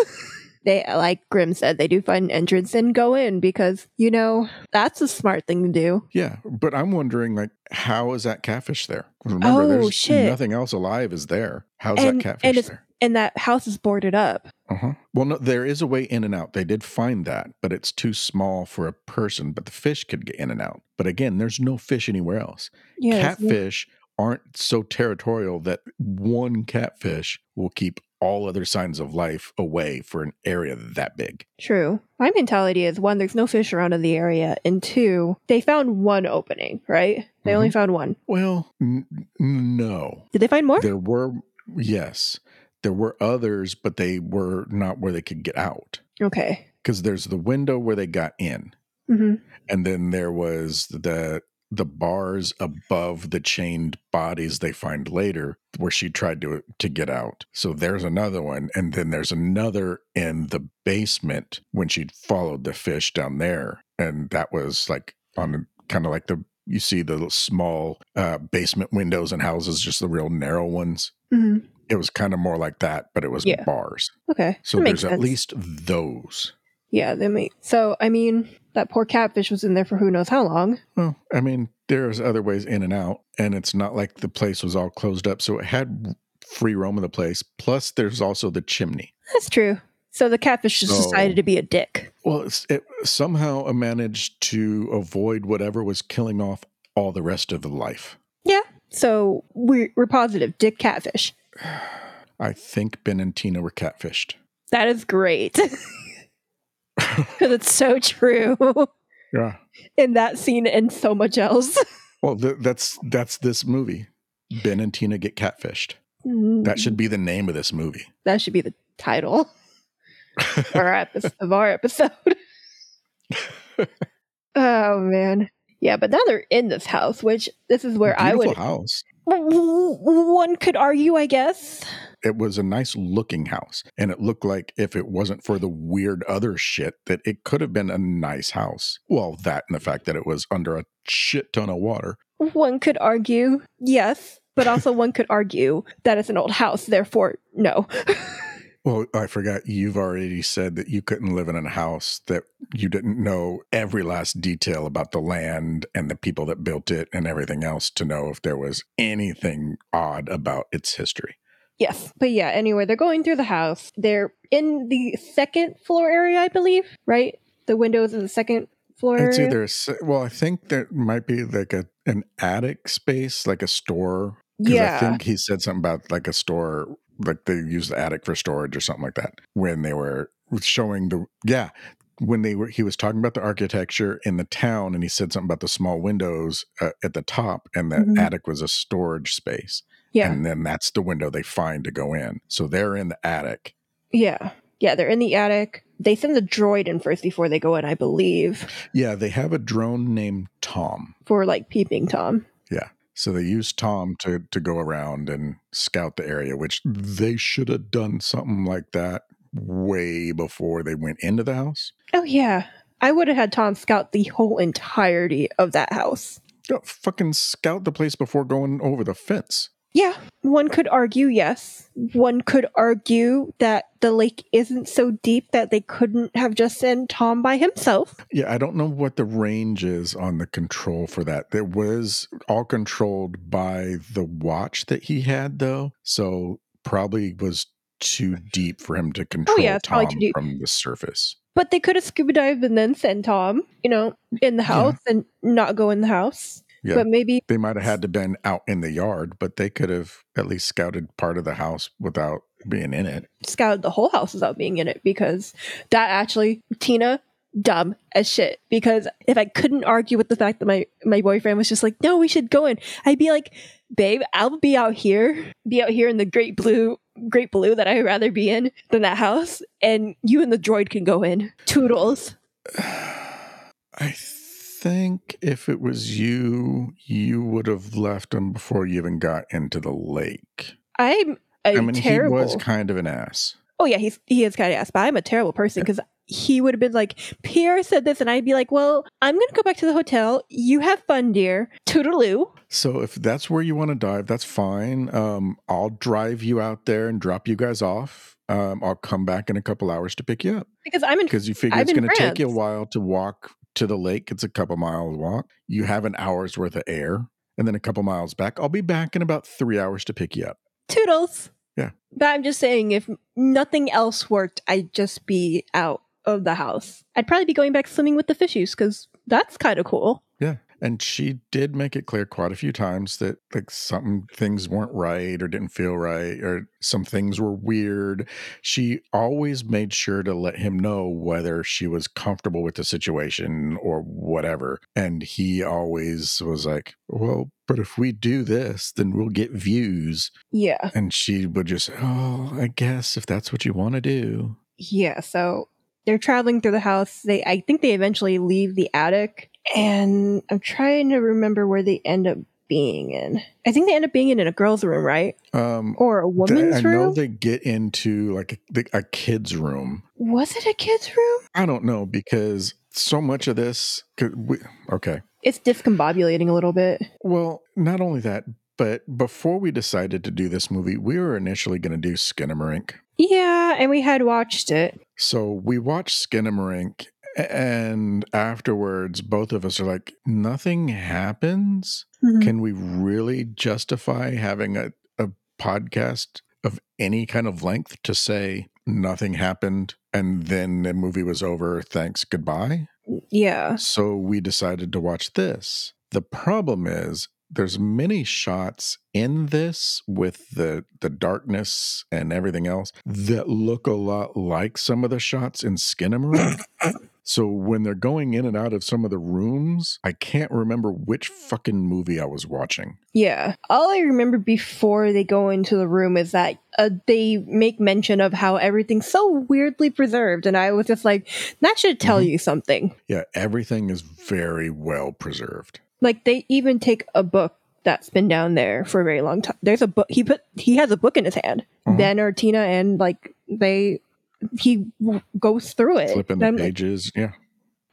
[LAUGHS] they, like Grim said, they do find an entrance and go in because, you know, that's a smart thing to do. Yeah, but I'm wondering, like, how is that catfish there? Remember, Oh, there's shit. nothing else alive is there. How's And- that catfish and there? And that house is boarded up. Uh-huh. Well, no, there is a way in and out. They did find that, but it's too small for a person. But the fish could get in and out. But again, there's no fish anywhere else. Yeah. Catfish aren't so territorial that one catfish will keep all other signs of life away for an area that big. True. My mentality is one, there's no fish around in the area, and two, they found one opening, right? They only found one. Well, n- no. Did they find more? There were, yes, there were others, but they were not where they could get out. Okay. Because there's the window where they got in, hmm and then there was the the bars above the chained bodies they find later where she tried to to get out. So there's another one and then there's another in the basement when she followed the fish down there and that was like on kind of like the you see the small uh, basement windows and houses just the real narrow ones. hmm It was kind of more like that but it was Yeah. bars. Okay. So there's at least those. Yeah, they make. So, I mean, that poor catfish was in there for who knows how long. Well, I mean, there's other ways in and out, and it's not like the place was all closed up, so it had free roam of the place. Plus, there's also the chimney. That's true. So the catfish just So- decided to be a dick. Well, it somehow managed to avoid whatever was killing off all the rest of the life. Yeah. So we're, we're positive. Dick catfish. [SIGHS] I think Ben and Tina were catfished. That is great. [LAUGHS] [LAUGHS] Because it's so true [LAUGHS] Yeah. in that scene and so much else. [LAUGHS] Well, th- that's that's this movie. Ben and Tina get catfished. That should be the name of this movie. that should be the title of our, epi- of our episode. oh man. Yeah, but now they're in this house, which this is where I Beautiful would house. One could argue, I guess. it was a nice looking house and it looked like if it wasn't for the weird other shit that it could have been a nice house well that and the fact that it was under a shit ton of water One could argue, yes, but also one could argue that it's an old house, therefore, no. [LAUGHS] well i forgot you've already said that you couldn't live in a house that you didn't know every last detail about the land and the people that built it and everything else to know if there was anything odd about its history yes. But yeah, anyway, they're going through the house. They're in the second floor area, I believe, right? The windows in the second floor it's area. either well i think there might be like a an attic space like a store yeah. I think he said something about like a store, like they use the attic for storage or something like that when they were showing the, yeah, when they were, he was talking about the architecture in the town and he said something about the small windows uh, at the top and the Mhm. attic was a storage space. yeah. And then that's the window they find to go in. So they're in the attic. Yeah. Yeah, they're in the attic. They send the droid in first before they go in, I believe, Yeah, they have a drone named Tom. for like peeping Tom. Yeah. So they used Tom to to go around and scout the area, which they should have done something like that way before they went into the house. Oh, yeah. I would have had Tom scout the whole entirety of that house. Go fucking scout the place before going over the fence. Yeah, one could argue yes. One could argue that the lake isn't so deep that they couldn't have just sent Tom by himself. Yeah, I don't know what the range is on the control for that. It was all controlled by the watch that he had, though. So probably was too deep for him to oh, control Oh, yeah, Tom from the surface. But they could have scuba dived and then sent Tom, you know, in the Yeah. house and not go in the house. Yeah. But maybe They might have had to been out in the yard, but they could have at least scouted part of the house without being in it. scouted the whole house without being in it because that actually, Tina, dumb as shit because if I couldn't argue with the fact that my my boyfriend was just like, "No, we should go in," I'd be like, "Babe, I'll be out here, be out here in the great blue, great blue that I'd rather be in than that house, and you and the droid can go in." Toodles. [SIGHS] I think if it was you, you would have left him before you even got into the lake. I'm a I mean, terrible. he was kind of an ass. oh yeah, he's he is kind of ass, but I'm a terrible person because he would have been like, Pierre said this, and I'd be like, well, I'm gonna go back to the hotel. You have fun, dear. Toodaloo. So if that's where you want to dive, that's fine. Um, I'll drive you out there and drop you guys off. Um, I'll come back in a couple hours to pick you up Because I'm in. because you figure I'm it's going to take you a while to walk to the lake. It's a couple miles walk. You have an hour's worth of air, and then a couple miles back. I'll be back in about three hours to pick you up. Toodles. Yeah. But I'm just saying, if nothing else worked, I'd just be out of the house. I'd probably be going back swimming with the fishies because that's kind of cool. And she did make it clear quite a few times that like some things weren't right or didn't feel right or some things were weird. She always made sure to let him know whether she was comfortable with the situation or whatever. And he always was like, well, but if we do this, then we'll get views. Yeah. And she would just, oh, I guess if that's what you want to do. Yeah. So they're traveling through the house. They, I think they eventually leave the attic, and I'm trying to remember where they end up being in. I think they end up being in a girl's room, right? Um, Or a woman's I know room? they get into like a, a kid's room Was it a kid's room? I don't know because so much of this. 'cause We, okay. It's discombobulating a little bit. Well, not only that, but before we decided to do this movie, we were initially going to do Skinamarink. Yeah, and we had watched it. So we watched Skinamarink, and afterwards, both of us are like, nothing happens. Mhm. Can we really justify having a, a podcast of any kind of length to say nothing happened and then the movie was over? Thanks, goodbye. Yeah. So we decided to watch this. The problem is there's many shots in this with the the darkness and everything else that look a lot like some of the shots in Skinamarink. [COUGHS] so when they're going in and out of some of the rooms, I can't remember which fucking movie I was watching. Yeah. All I remember before they go into the room is that uh, they make mention of how everything's so weirdly preserved. And I was just like, that should tell Mhm. you something. Yeah, everything is very well preserved. Like, they even take a book that's been down there for a very long time. There's a book. He put, he has a book in his hand. Mhm. Ben or Tina, and like, they, he w- goes through it. Flipping the I'm like, pages. yeah.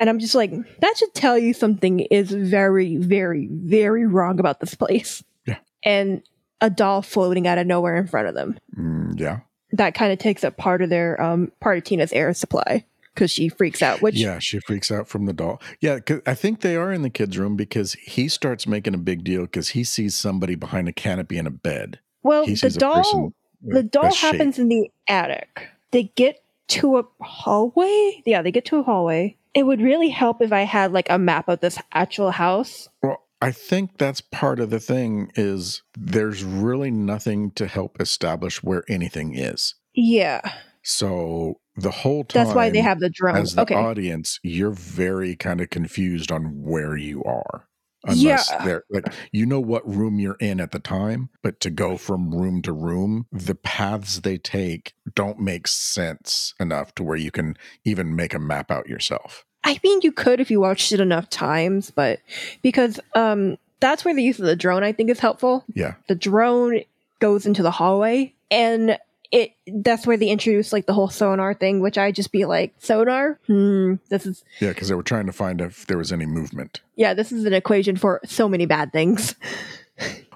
and I'm just like, that should tell you something is very, very, very wrong about this place. Yeah. And a doll floating out of nowhere in front of them. Mm, yeah. that kind of takes up part of their um part of Tina's air supply because she freaks out. Which yeah, she freaks out from the doll. Yeah, 'cause I think they are in the kids' room because he starts making a big deal because he sees somebody behind a canopy in a bed. well, the sees a doll the doll a shape. happens in the attic. They get to a hallway. Yeah, they get to a hallway. It would really help if I had like a map of this actual house. Well, I think that's part of the thing is there's really nothing to help establish where anything is. Yeah, So the whole time, that's why they have the drone. as the Okay, audience, you're very kind of confused on where you are. Yeah. they're like you know what room you're in at the time, but to go from room to room, the paths they take don't make sense enough to where you can even make a map out yourself. I mean you could if you watched it enough times, but because um that's where the use of the drone I think is helpful. Yeah. the drone goes into the hallway and it that's where they introduce like the whole sonar thing which i just be like sonar hmm this is Yeah, because they were trying to find if there was any movement. yeah this is an equation for so many bad things [LAUGHS]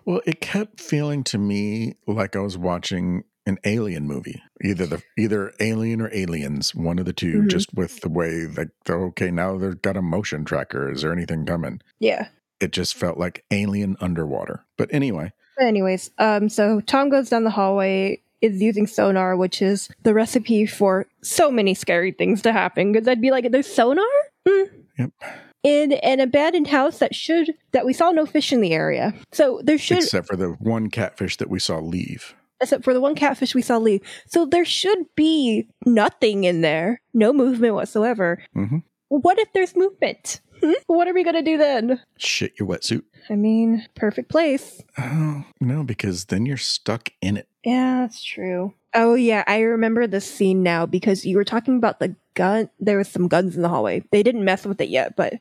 Well, it kept feeling to me like I was watching an alien movie. Either the either alien or aliens, one of the 2 Mhm. just with the way like okay, now they've got a motion tracker. Is there anything coming? yeah It just felt like alien underwater. But anyway, anyways um so tom goes down the hallway is using sonar which is the recipe for so many scary things to happen because i'd be like there's sonar Hmm. Yep. in an abandoned house that should that we saw no fish in the area so there should except for the one catfish that we saw leave. except for the one catfish we saw leave. So there should be nothing in there, no movement whatsoever. Mhm. what if there's movement? Hmm? What are we gonna do then? Shit your wetsuit. I mean, perfect place. Oh, no, because then you're stuck in it. Yeah, that's true. Oh yeah, I remember the scene now because you were talking about the gun. There was some guns in the hallway. They didn't mess with it yet, but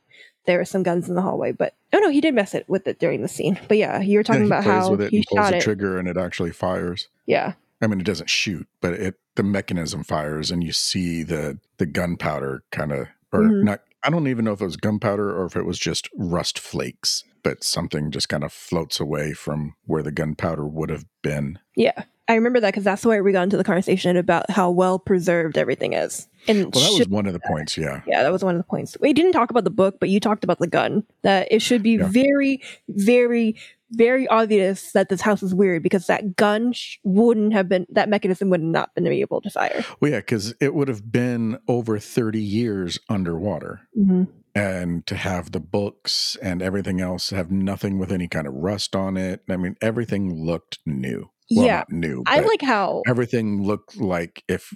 there were some guns in the hallway. But oh no, he did mess it with it during the scene. But yeah, you were talking yeah, about how with it he and pulls shot the it. trigger and it actually fires. Yeah, I mean, it doesn't shoot, but it the mechanism fires, and you see the the gunpowder kind of, or Mhm. not. I don't even know if it was gunpowder or if it was just rust flakes, but something just kind of floats away from where the gunpowder would have been. yeah. I remember that because that's where we got into the conversation about how well preserved everything is. And Well, that was one of the points. Yeah, yeah, that was one of the points. We didn't talk about the book, but you talked about the gun. That it should be Yeah. very, very, very obvious that this house is weird because that gun sh- wouldn't have been that mechanism would not have been able to fire. well, yeah, because it would have been over thirty years underwater. Mm-hmm. and to have the books and everything else have nothing with any kind of rust on it. I mean, everything looked new. Well, yeah, new. I like how everything looked like if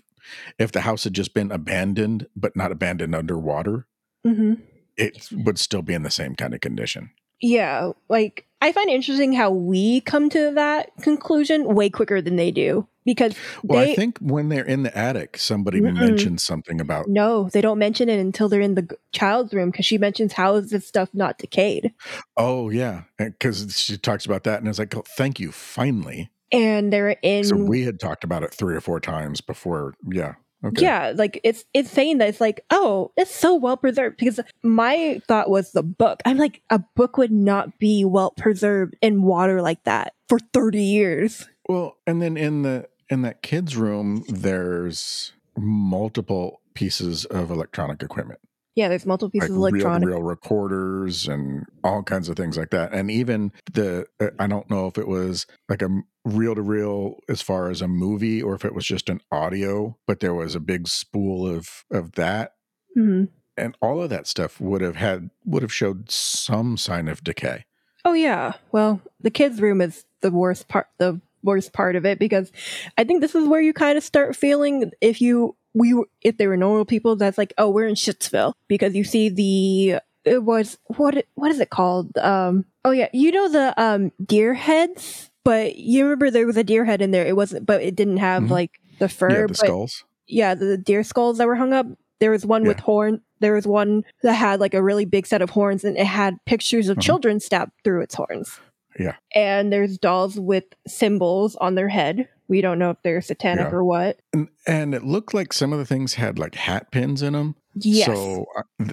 if the house had just been abandoned, but not abandoned underwater, Mhm. it would still be in the same kind of condition. Yeah, like I find it interesting how we come to that conclusion way quicker than they do because Well, they I think when they're in the attic, somebody Mm-mm. mentioned something about. no, they don't mention it until they're in the child's room because she mentions how is this stuff not decayed, Oh yeah, because she talks about that, and it's like, oh, "Thank you, finally." And they're in So we had talked about it three or four times before. Yeah. Okay. Yeah, like it's it's saying that it's like, oh, it's so well preserved because my thought was the book. I'm like, a book would not be well preserved in water like that for 30 years. Well, and then in the in that kids' room, there's multiple pieces of electronic equipment, Yeah, there's multiple like pieces of electronic. reel recorders and all kinds of things like that. And even the uh, I don't know if it was like a reel to reel as far as a movie or if it was just an audio, but there was a big spool of of that. Mhm. And all of that stuff would have had would have showed some sign of decay. Oh yeah. Well, the kids' room is the worst part. The worst part of it because I think this is where you kind of start feeling if you we if they were normal people that's like oh we're in Shitsville because you see the it was what what is it called um oh yeah you know the um deer heads but you remember there was a deer head in there it wasn't but it didn't have Mhm. like the fur yeah, the but skulls. yeah the deer skulls that were hung up there was one with horn there was one that had like a really big set of horns and it had pictures of Mhm. children stabbed through its horns Yeah. and there's dolls with symbols on their head we don't know if they're satanic Yeah. or what And, and it looked like some of the things had like hat pins in them. yes So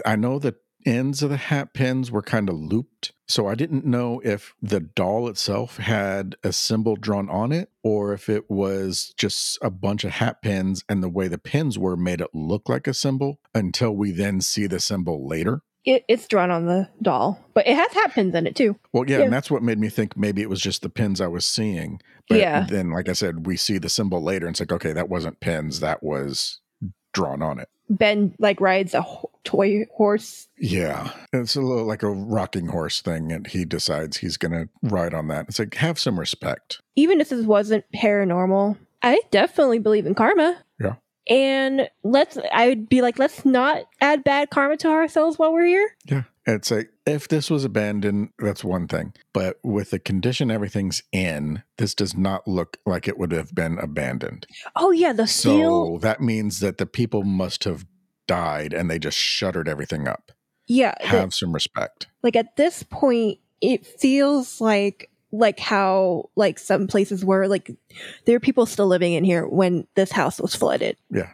I, I know the ends of the hat pins were kind of looped. So I didn't know if the doll itself had a symbol drawn on it or if it was just a bunch of hat pins and the way the pins were made it look like a symbol until we then see the symbol later. It, it's drawn on the doll but it has hat pins in it too Well, yeah, Yeah. and that's what made me think maybe it was just the pins I was seeing. But Yeah. then, like I said, we see the symbol later and it's like, okay, that wasn't pins, that was drawn on it. ben like rides a ho- toy horse Yeah, it's a little like a rocking horse thing, and he decides he's going to ride on that. It's like have some respect. even if this wasn't paranormal, I definitely believe in karma. Yeah. And let's, I would be like, let's not add bad karma to ourselves while we're here. Yeah, it's like if this was abandoned, that's one thing, but with the condition everything's in, this does not look like it would have been abandoned. Oh, yeah, the seal. So that means that the people must have died, and they just shuttered everything up. yeah. the- Have some respect. like at this point, it feels like, like how, like some places were, like there are people still living in here when this house was flooded. Yeah.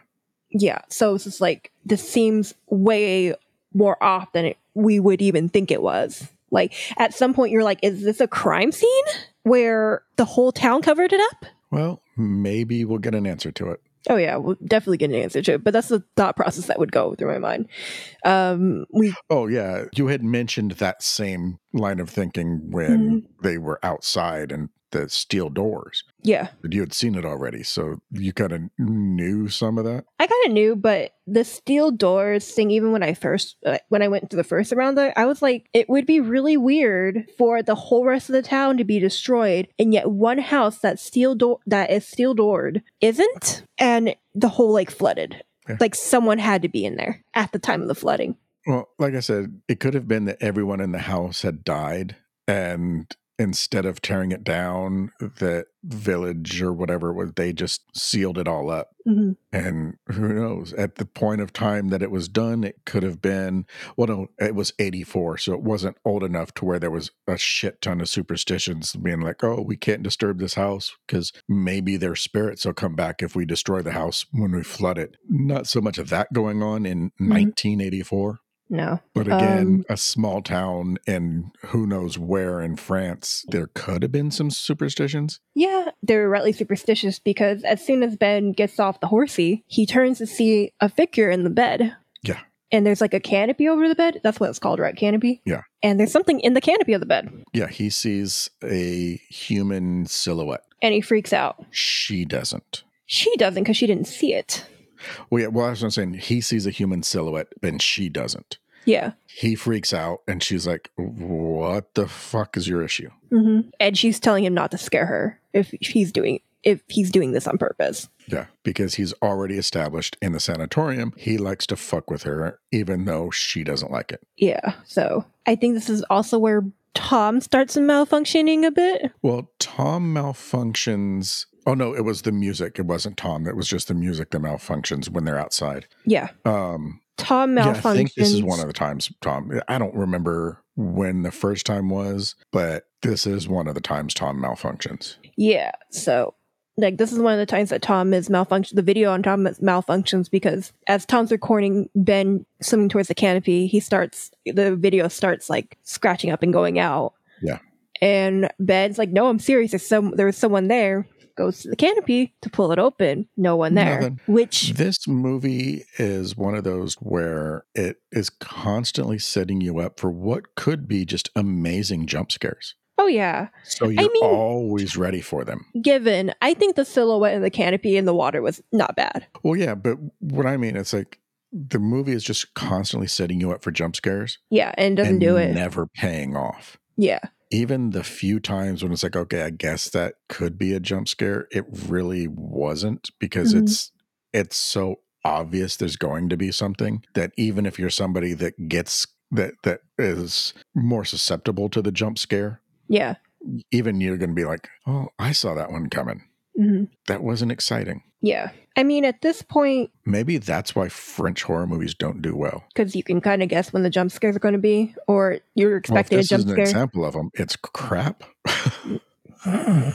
Yeah. So it's just like, this seems way more off than it, we would even think it was. Like at some point, you're like, is this a crime scene where the whole town covered it up? Well, maybe we'll get an answer to it. Oh yeah, we'll definitely get an answer to it. But that's the thought process that would go through my mind. Um, we Oh yeah, you had mentioned that same line of thinking when they were outside and the steel doors. yeah, But you had seen it already, so you kind of knew some of that. I kind of knew, but the steel doors thing. Even when I first uh, when I went to the first around there, I was like, it would be really weird for the whole rest of the town to be destroyed, and yet one house that steel door that is steel doored isn't, and the whole lake flooded. Yeah. Like someone had to be in there at the time of the flooding. Well, like I said, it could have been that everyone in the house had died and instead of tearing it down, that village or whatever was, they just sealed it all up. hmm And who knows? At the point of time that it was done, it could have been, well, no, it was 84. So it wasn't old enough to where there was a shit ton of superstitions being like, oh, we can't disturb this house because maybe their spirits will come back if we destroy the house when we flood it. Not so much of that going on in 1984. No. But again, Um, a small town and who knows where in France, there could have been some superstitions. Yeah, they're rightly superstitious because as soon as Ben gets off the horsey, he turns to see a figure in the bed. Yeah. And there's like a canopy over the bed. That's what it's called, right? Canopy? Yeah. And there's something in the canopy of the bed. Yeah, he sees a human silhouette. And he freaks out. She doesn't. She doesn't because she didn't see it. Well, yeah, well, I was saying he sees a human silhouette and she doesn't. Yeah. He freaks out and she's like, What the fuck is your issue? hmm And she's telling him not to scare her if he's doing if he's doing this on purpose. Yeah, because he's already established in the sanatorium, he likes to fuck with her, even though she doesn't like it. Yeah. So I think this is also where Tom starts malfunctioning a bit. Well, Tom malfunctions. Oh no, it was the music. It wasn't Tom. It was just the music that malfunctions when they're outside. Yeah. Um, Tom yeah, malfunctions. I think this is one of the times, Tom. I don't remember when the first time was, but this is one of the times Tom malfunctions. Yeah. So, like, this is one of the times that Tom is malfunction. The video on Tom is malfunctions because as Tom's recording Ben swimming towards the canopy, he starts, the video starts like scratching up and going out. Yeah. And Ben's like, no, I'm serious. There's some, there was someone there. Goes to the canopy to pull it open. No one there. Nothing. Which, This movie is one of those where it is constantly setting you up for what could be just amazing jump scares. oh yeah. So you're mean- always ready for them. Given, I think the silhouette in the canopy in the water was not bad. Well, yeah, but what I mean, it's like the movie is just constantly setting you up for jump scares Yeah. And doesn't and do it. never paying off. Yeah. Even the few times when it's like, okay, I guess that could be a jump scare, it really wasn't because Mhm. it's it's so obvious there's going to be something that even if you're somebody that gets that that is more susceptible to the jump scare, Yeah. even you're going to be like, "Oh, I saw that one coming. hmm That wasn't exciting." Yeah. I mean, at this point, Maybe that's why French horror movies don't do well. because you can kind of guess when the jump scares are going to be, or you're Well, expecting this a is jump an scare. example of them. It's crap. [LAUGHS] Okay.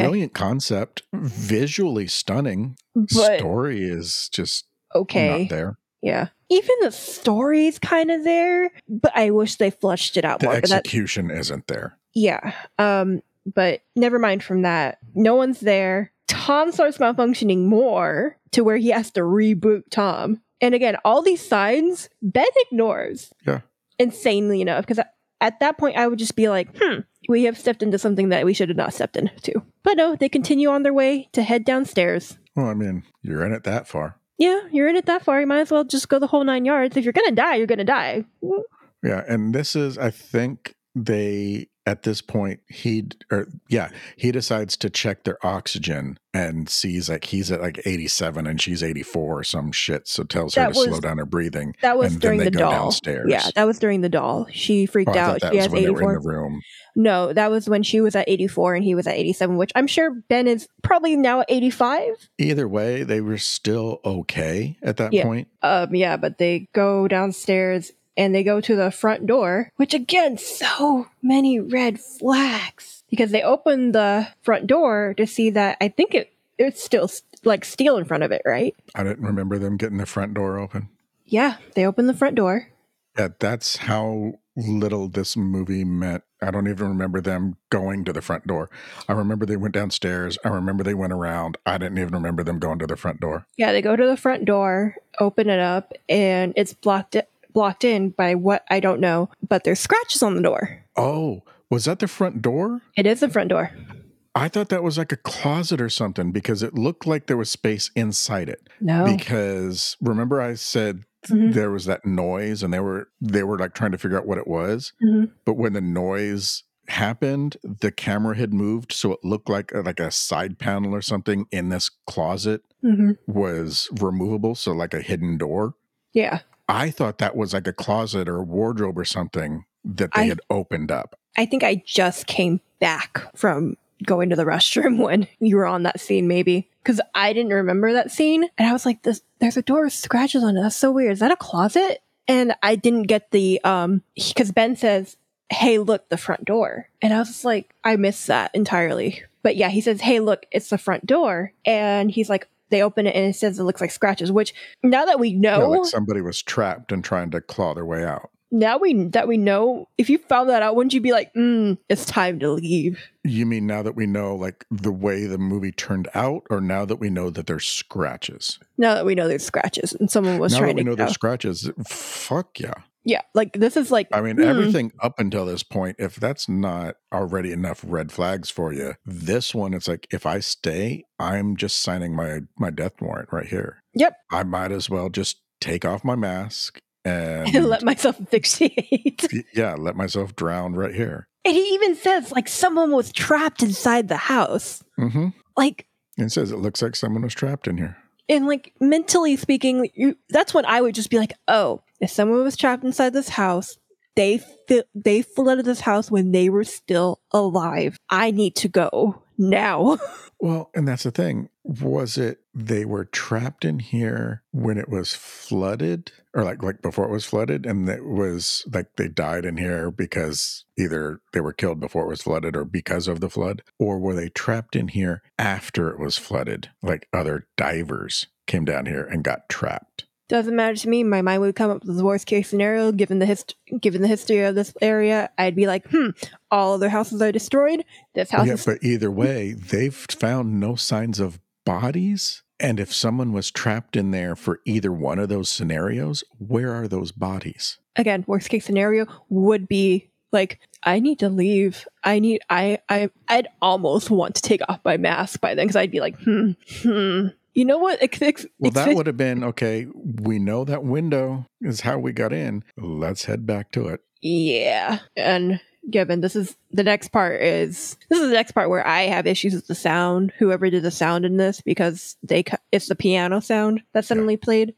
Brilliant concept, visually stunning. But Story is just okay, not there. yeah. Even the story's kind of there, but I wish they flushed it out The more. Execution isn't there. yeah. Um, but never mind from that. No one's there. Tom starts malfunctioning more to where he has to reboot Tom. And again, all these signs Ben ignores. Yeah. Insanely enough, because at that point I would just be like, hmm, we have stepped into something that we should have not stepped into. But no, they continue on their way to head downstairs. Well, I mean, you're in it that far. Yeah, you're in it that far. You might as well just go the whole nine yards. If you're gonna die, you're gonna die. Yeah. And this is, I think they, at this point, he, or yeah, he decides to check their oxygen and sees like he's at like 87 and she's 84 or some shit. So tells her to was- slow down her breathing. That was And during the doll. downstairs. Yeah, that was during the doll. She freaked Oh, out. that She was has when they were in 84. the room. No, that was when she was at 84 and he was at 87, which I'm sure Ben is probably now at 85. Either way, they were still okay at that Yeah. point. Um, yeah, but they go downstairs and they go to the front door, which again, so many red flags because they open the front door to see that I think it it's still like steel in front of it, right? I didn't remember them getting the front door open. Yeah, they open the front door. Yeah, that's how little this movie meant. I don't even remember them going to the front door. I remember they went downstairs. I remember they went around. I didn't even remember them going to the front door. Yeah, they go to the front door, open it up, and it's blocked blocked in by what I don't know, but there's scratches on the door. Oh, was that the front door? It is the front door. I thought that was like a closet or something because it looked like there was space inside it. No. Because remember I said Mhm. there was that noise and they were they were like trying to figure out what it was. Mhm. But when the noise happened, the camera had moved so it looked like a, like a side panel or something in this closet hmm was removable, so like a hidden door. Yeah. I thought that was like a closet or a wardrobe or something that they I- had opened up. I think I just came back from going to the restroom [LAUGHS] when you were on that scene, maybe because I didn't remember that scene, and I was like, "This, there's a door with scratches on it. That's so weird. Is that a closet?" And I didn't get the um because Ben says, "Hey, look, the front door," and I was just like, I missed that entirely. But yeah, he says, "Hey, look, it's the front door," and he's like. They open it and it says it looks like scratches. Which now that we know, like somebody was trapped and trying to claw their way out. now we that we know, if you found that out, wouldn't you be like, mm, "It's time to leave"? You mean now that we know like the way the movie turned out, or now that we know that there's scratches? now that we know there's scratches and someone was now trying that we to know go. there's scratches, fuck yeah. Yeah like this is like I mean, Hmm. everything up until this point, if that's not already enough red flags for you, this one, it's like if I stay, I'm just signing my my death warrant right here. Yep. I might as well just take off my mask and [LAUGHS] and let myself asphyxiate [LAUGHS] yeah, let myself drown right here. and he even says like someone was trapped inside the house hmm like It says it looks like someone was trapped in here. and like mentally speaking you, that's when i would just be like oh if someone was trapped inside this house they fi- they flooded this house when they were still alive i need to go now [LAUGHS] Well, and that's the thing. Was it they were trapped in here when it was flooded or like like before it was flooded and it was like they died in here because either they were killed before it was flooded or because of the flood or were they trapped in here after it was flooded like other divers came down here and got trapped. Doesn't matter to me. My mind would come up with the worst case scenario. Given the hist- given the history of this area i'd be like hmm all other houses are destroyed. This house Yeah, is but either way, they've found no signs of bodies. And if someone was trapped in there for either one of those scenarios, where are those bodies? again worst case scenario would be like i need to leave. I need i i i'd almost want to take off my mask by then because i'd be like hmm hmm you know what Ex- ex- Well, that would have been okay. We know that window is how we got in. Let's head back to it. yeah and given this is the next part is this is the next part where i have issues with the sound whoever did the sound in this because they it's the piano sound that suddenly played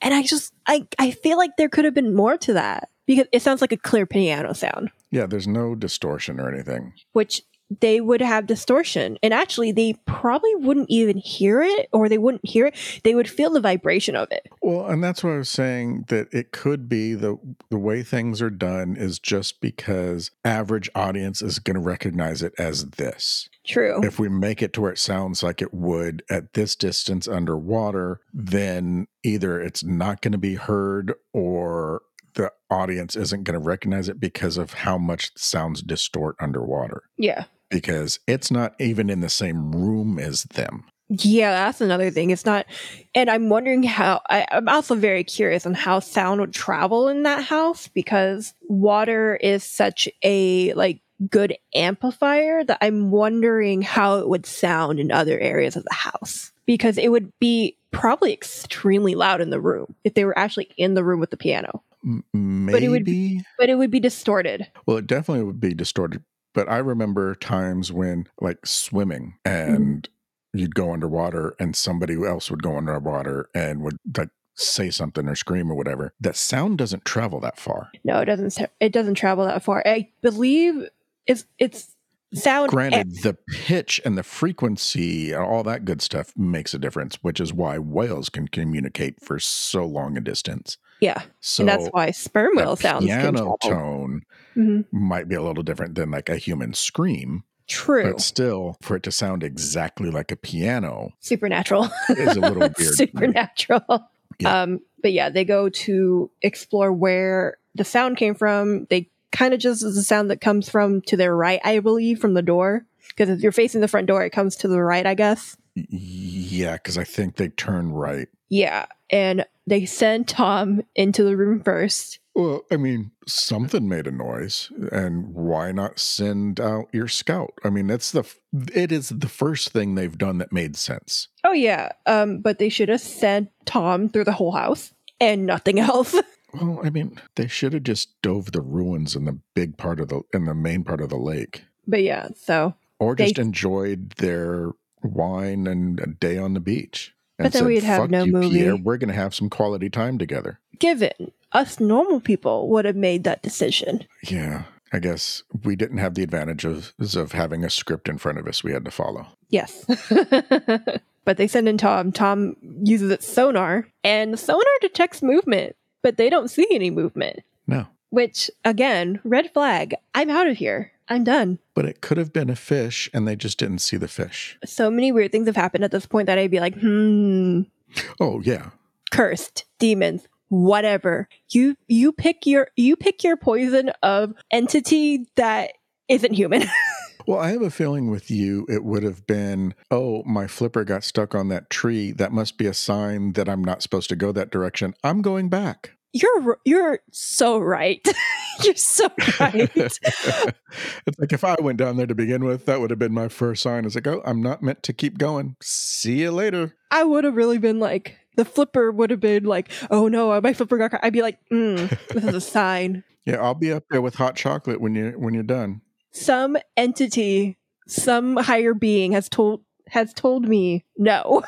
and i just i i feel like there could have been more to that because it sounds like a clear piano sound Yeah, there's no distortion or anything. which they would have distortion. And actually, they probably wouldn't even hear it, or they wouldn't hear it. They would feel the vibration of it. Well, and that's what I was saying that it could be the the way things are done is just because average audience is going to recognize it as this. True. If we make it to where it sounds like it would at this distance underwater, then either it's not going to be heard or the audience isn't going to recognize it because of how much sounds distort underwater. yeah. Because it's not even in the same room as them. Yeah, that's another thing. It's not, and I'm wondering how. I, I'm also very curious on how sound would travel in that house because water is such a like good amplifier that I'm wondering how it would sound in other areas of the house because it would be probably extremely loud in the room if they were actually in the room with the piano, Maybe, But it would be, but it would be distorted. well, it definitely would be distorted. But I remember times when, like, swimming mm-hmm. and you'd go underwater and somebody else would go underwater and would, like, say something or scream or whatever. That sound doesn't travel that far. No, it doesn't. It doesn't travel that far. I believe it's it's sound. Granted, the pitch and the frequency and all that good stuff makes a difference, which is why whales can communicate for so long a distance. Yeah, So and that's why sperm whale sounds piano tone Mhm. might be a little different than like a human scream, True, but still, for it to sound exactly like a piano supernatural. is a little [LAUGHS] weird. supernatural. Yeah. Um, but yeah, they go to explore where the sound came from. They kind of just is the sound that comes from to their right, I believe, from the door. Because if you're facing the front door, it comes to the right, I guess. Yeah, because I think they turn right. Yeah, and they sent Tom into the room first. Well, I mean, something made a noise, and why not send out your scout? I mean, that's the it is the first thing they've done that made sense. Oh yeah, um, but they should have sent Tom through the whole house and nothing [LAUGHS] else. Well, I mean, they should have just dove the ruins in the big part of the in the main part of the lake, but yeah, so or They- just enjoyed their wine and a day on the beach. And But then said, we'd have no you, movie." Pierre. We're going to have some quality time together. Given us normal people would have made that decision. Yeah, I guess we didn't have the advantage of of having a script in front of us we had to follow. Yes. [LAUGHS] but they send in Tom. Tom uses its sonar, and the sonar detects movement, but they don't see any movement. No, Which, again, red flag. I'm out of here. I'm done. but it could have been a fish, and they just didn't see the fish. So many weird things have happened at this point that I'd be like, hmm, Oh yeah, cursed, demons, whatever. You you pick your you pick your poison of entity that isn't human. [LAUGHS] Well, I have a feeling with you, it would have been, oh, my flipper got stuck on that tree. That must be a sign that I'm not supposed to go that direction. I'm going back. You're you're so right. [LAUGHS] you're so right. [LAUGHS] it's like if I went down there to begin with, that would have been my first sign. It's like, oh, I'm not meant to keep going. See you later. I would have really been like, the flipper would have been like, oh no, my flipper got. caught." I'd be like, mm, this is a [LAUGHS] sign. Yeah, I'll be up there with hot chocolate when you when you're done. Some entity, some higher being has told has told me no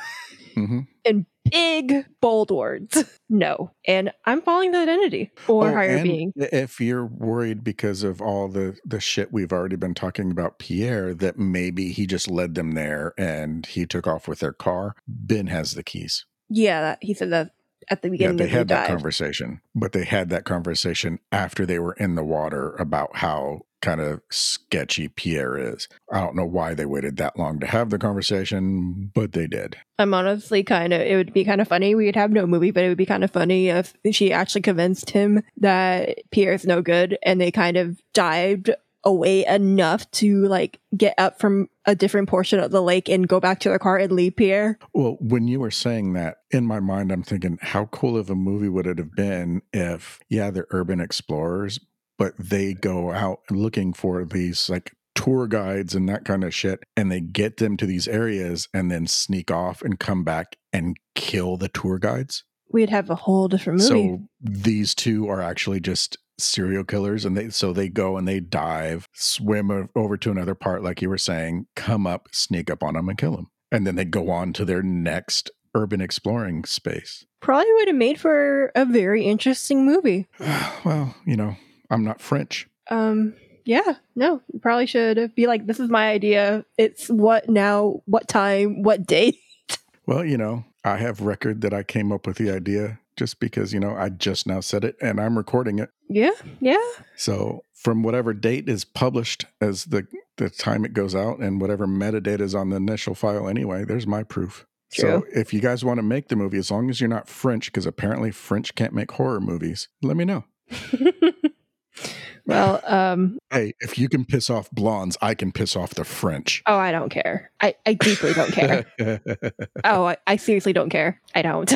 hmm in big bold words. No, and I'm following that entity or oh, higher Oh, and being. If you're worried because of all the the shit we've already been talking about Pierre, that maybe he just led them there and he took off with their car. Ben has the keys. Yeah, that, he said that at the beginning. Yeah, they had that dive. conversation, but they had that conversation after they were in the water about how kind of sketchy Pierre is. I don't know why they waited that long to have the conversation, but they did. I'm honestly kind of, it would be kind of funny. We would have no movie, but it would be kind of funny if she actually convinced him that Pierre's no good and they kind of dived away enough to like get up from a different portion of the lake and go back to their car and leave Pierre. Well, when you were saying that, in my mind, I'm thinking, how cool of a movie would it have been if, yeah, they're urban explorers, but they go out looking for these like tour guides and that kind of shit, and they get them to these areas and then sneak off and come back and kill the tour guides? We'd have a whole different movie. So these two are actually just serial killers and they so they go and they dive swim over to another part like you were saying come up sneak up on them and kill them and then they go on to their next urban exploring space Probably would have made for a very interesting movie. [SIGHS] well you know i'm not french Um, yeah, no, you probably should be like, this is my idea. It's what now, what time, what [LAUGHS] date. well you know i have record that i came up with the idea just because you know i just now said it and i'm recording it Yeah, yeah. So from whatever date is published as the the time it goes out and whatever metadata is on the initial file anyway, there's my proof. So if you guys want to make the movie, as long as you're not French, because apparently French can't make horror movies, let me know. [LAUGHS] well, um, Hey, if you can piss off blondes, I can piss off the French. oh, I don't care. I, I deeply don't care. [LAUGHS] oh, I, I seriously don't care. I don't.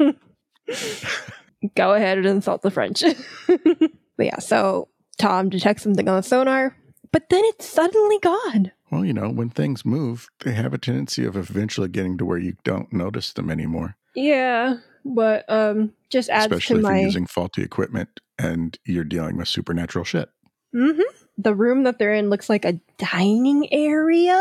[LAUGHS] [LAUGHS] Go ahead and insult the French. [LAUGHS] but yeah, so Tom detects something on the sonar, but then it's suddenly gone. well, you know, when things move, they have a tendency of eventually getting to where you don't notice them anymore, Yeah, but um, just adds especially to if my you're using faulty equipment and you're dealing with supernatural shit. Mm-hmm. The room that they're in looks like a dining area.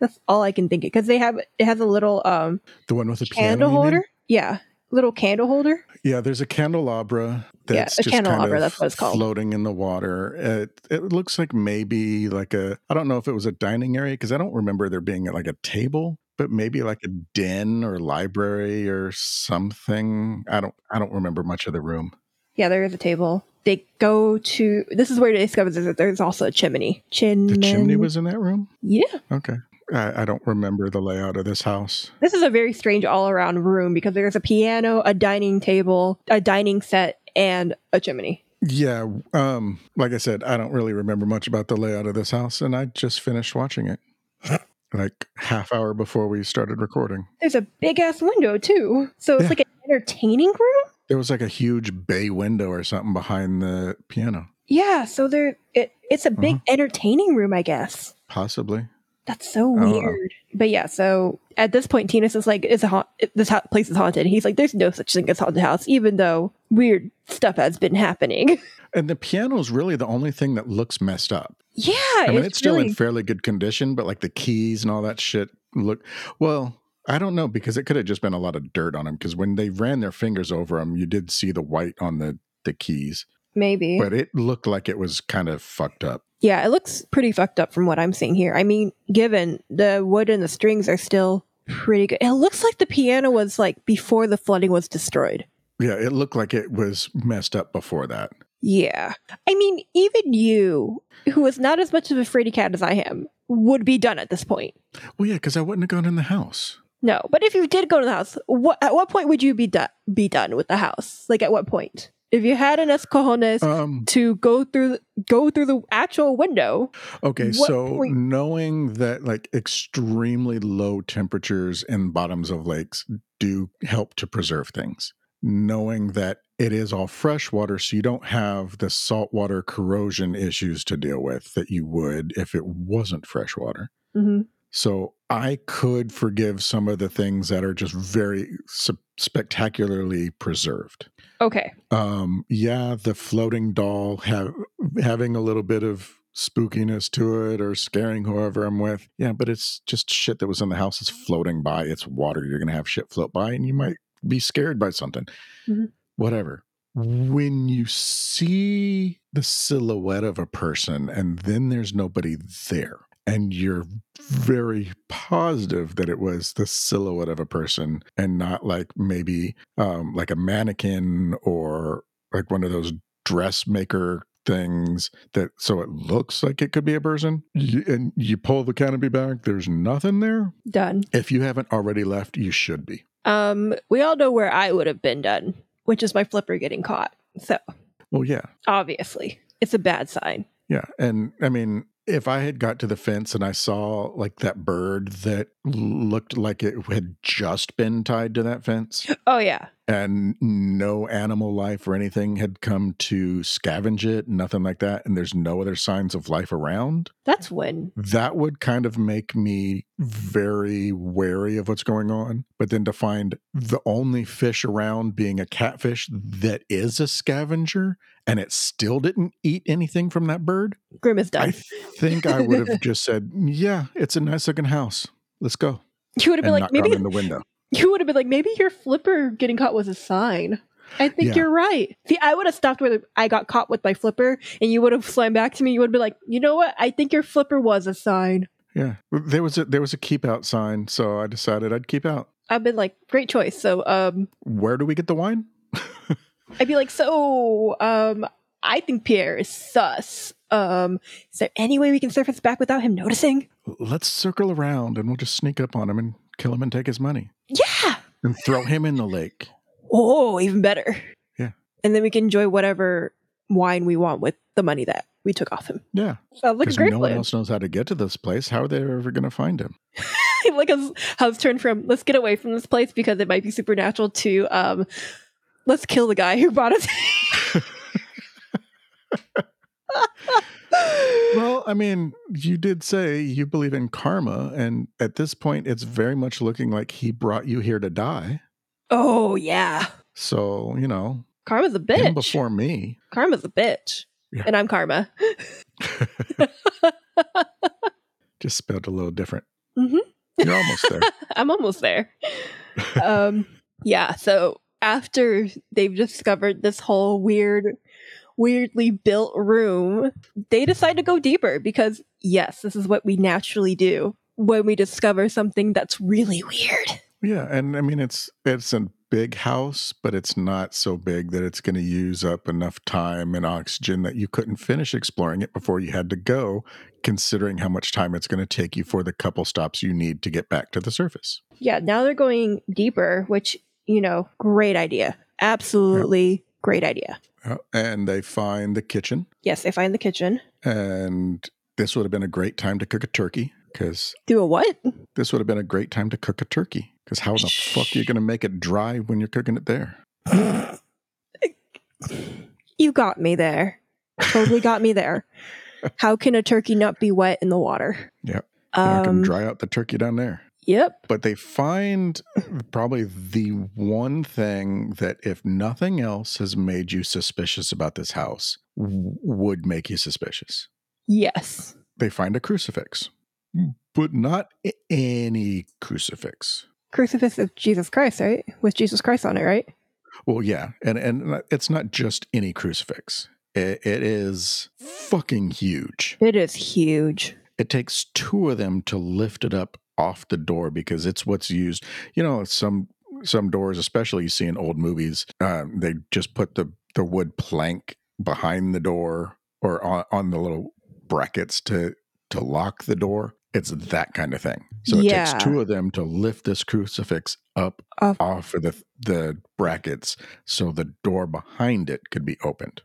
That's all I can think of because they have it has a little um The one with the piano, candle holder. Yeah, little candle holder. Yeah, there's a candelabra Yeah, that's a just kind candelabra, of that's what it's called. floating in the water. It, it looks like maybe like a I don't know if it was a dining area because I don't remember there being like a table, but maybe mm. like a den or library or something. I don't I don't remember much of the room. Yeah, there is a table. They go to. This is where they discover that there's also a chimney. Chimney. The chimney was in that room. Yeah, Okay, I, I don't remember the layout of this house. this is a very strange all-around room because there's a piano, a dining table, a dining set, and a chimney. Yeah, um, like I said, I don't really remember much about the layout of this house, and I just finished watching it [LAUGHS] like half hour before we started recording. There's a big ass window too, so it's Yeah. like an entertaining room. There was like a huge bay window or something behind the piano, Yeah, so there it it's a big entertaining room, I guess. possibly. That's so weird. But yeah, so at this point, Tinas is like, "It's a haunt. This ha- place is haunted." He's like, "There's no such thing as haunted house," even though weird stuff has been happening. [LAUGHS] And the piano is really the only thing that looks messed up. yeah, I mean, it's, it's still really in fairly good condition, but like the keys and all that shit look well. I don't know because it could have just been a lot of dirt on him. Because when they ran their fingers over him, you did see the white on the the keys, Maybe. but it looked like it was kind of fucked up. Yeah, it looks pretty fucked up from what I'm seeing here. I mean, given the wood and the strings are still pretty good. It looks like the piano was like before the flooding was destroyed. Yeah, it looked like it was messed up before that. Yeah. I mean, even you, who is not as much of a fraidy cat as I am, would be done at this point. Well, yeah, because I wouldn't have gone in the house. No, but if you did go to the house, what at what point would you be done be done with the house? Like at what point? If you had enough cojones Um, to go through go through the actual window, okay, so point- knowing that like extremely low temperatures in bottoms of lakes do help to preserve things. Knowing that it is all fresh water, so you don't have the saltwater corrosion issues to deal with that you would if it wasn't fresh water. Mhm. So I could forgive some of the things that are just very s- spectacularly preserved. Okay, Um, yeah, the floating doll have having a little bit of spookiness to it or scaring whoever I'm with. Yeah, but it's just shit that was in the house. It's floating by. It's water. You're gonna have shit float by, and you might be scared by something. Mhm. Whatever. When you see the silhouette of a person and then there's nobody there, and you're very positive that it was the silhouette of a person and not like maybe um, like a mannequin or like one of those dressmaker things that so it looks like it could be a person y- and you pull the canopy back there's nothing there done. if you haven't already left you should be Um, we all know where I would have been done, which is my flipper getting caught. So well yeah obviously, it's a bad sign. yeah and i mean if i had got to the fence and i saw like that bird that looked like it had just been tied to that fence Oh yeah, and no animal life or anything had come to scavenge it, nothing like that, and there's no other signs of life around, that's when. that would kind of make me very wary of what's going on. But then to find the only fish around being a catfish that is a scavenger and it still didn't eat anything from that bird, Grim is done. I think I would have just said, Yeah, it's a nice looking house. Let's go. you would have been like, maybe in the window. You would have been like, maybe your flipper getting caught was a sign. I think Yeah. you're right. See, I would have stopped where I got caught with my flipper, and you would have slammed back to me. You would be like, you know what? I think your flipper was a sign. Yeah. There was a there was a keep out sign, so I decided I'd keep out. I've been like, great choice. So, um, Where do we get the wine? [LAUGHS] I'd be like, so, um, I think Pierre is sus. Um, is there any way we can surface back without him noticing? Let's circle around and we'll just sneak up on him and kill him and take his money Yeah. and throw him in the lake. Oh, even better. Yeah. And then we can enjoy whatever wine we want with the money that we took off him. Yeah. Sounds like a no one else knows how to get to this place. How are they ever going to find him? [LAUGHS] like how how turned from let's get away from this place because it might be supernatural to um let's kill the guy who brought us. [LAUGHS] [LAUGHS] Well, I mean, you did say you believe in karma, and at this point, it's very much looking like he brought you here to die. oh yeah, So, you know, Karma's a bitch. before me. Karma's a bitch, Yeah. and I'm Karma. [LAUGHS] Just spelled a little different. Mhm. You're almost there. [LAUGHS] I'm almost there. um, yeah. So after they've discovered this whole weird, weirdly built room, they decide to go deeper because yes, this is what we naturally do when we discover something that's really weird. Yeah, and I mean it's it's a big house, but it's not so big that it's going to use up enough time and oxygen that you couldn't finish exploring it before you had to go, considering how much time it's going to take you for the couple stops you need to get back to the surface. Yeah, now they're going deeper, which, you know, great idea. Absolutely great idea. Uh, and they find the kitchen, Yes, they find the kitchen. and this would have been a great time to cook a turkey because Do a what? this would have been a great time to cook a turkey because how the fuck are you going to make it dry when you're cooking it there? You got me there. Totally got me there. [LAUGHS] How can a turkey not be wet in the water? Yep. You're not going Um, to dry out the turkey down there. Yep. but they find probably the one thing that if nothing else has made you suspicious about this house w- would make you suspicious Yes. they find a crucifix but not any crucifix crucifix of Jesus Christ, right? With Jesus Christ on it, right? Well, yeah, and and it's not just any crucifix. It, it is fucking huge. It is huge. It takes two of them to lift it up off the door because it's what's used. You know, some some doors, especially you see in old movies, uh, they just put the the wood plank behind the door or on, on the little brackets to to lock the door. It's that kind of thing. So it Yeah. takes two of them to lift this crucifix up Off- off of the the brackets so the door behind it could be opened.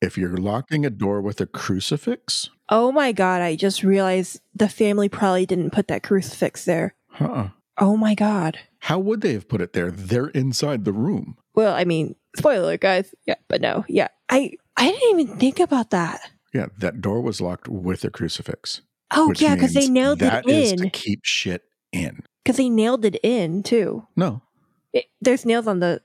If you're locking a door with a crucifix, Oh my god, I just realized the family probably didn't put that crucifix there. uh-uh. Oh my god. how would they have put it there? They're inside the room. Well, I mean, spoiler guys. Yeah, but no. Yeah. I I didn't even think about that. Yeah, that door was locked with a crucifix. Oh yeah, because they nailed it that is in. to keep shit in. Because they nailed it in too. No, It, there's nails on the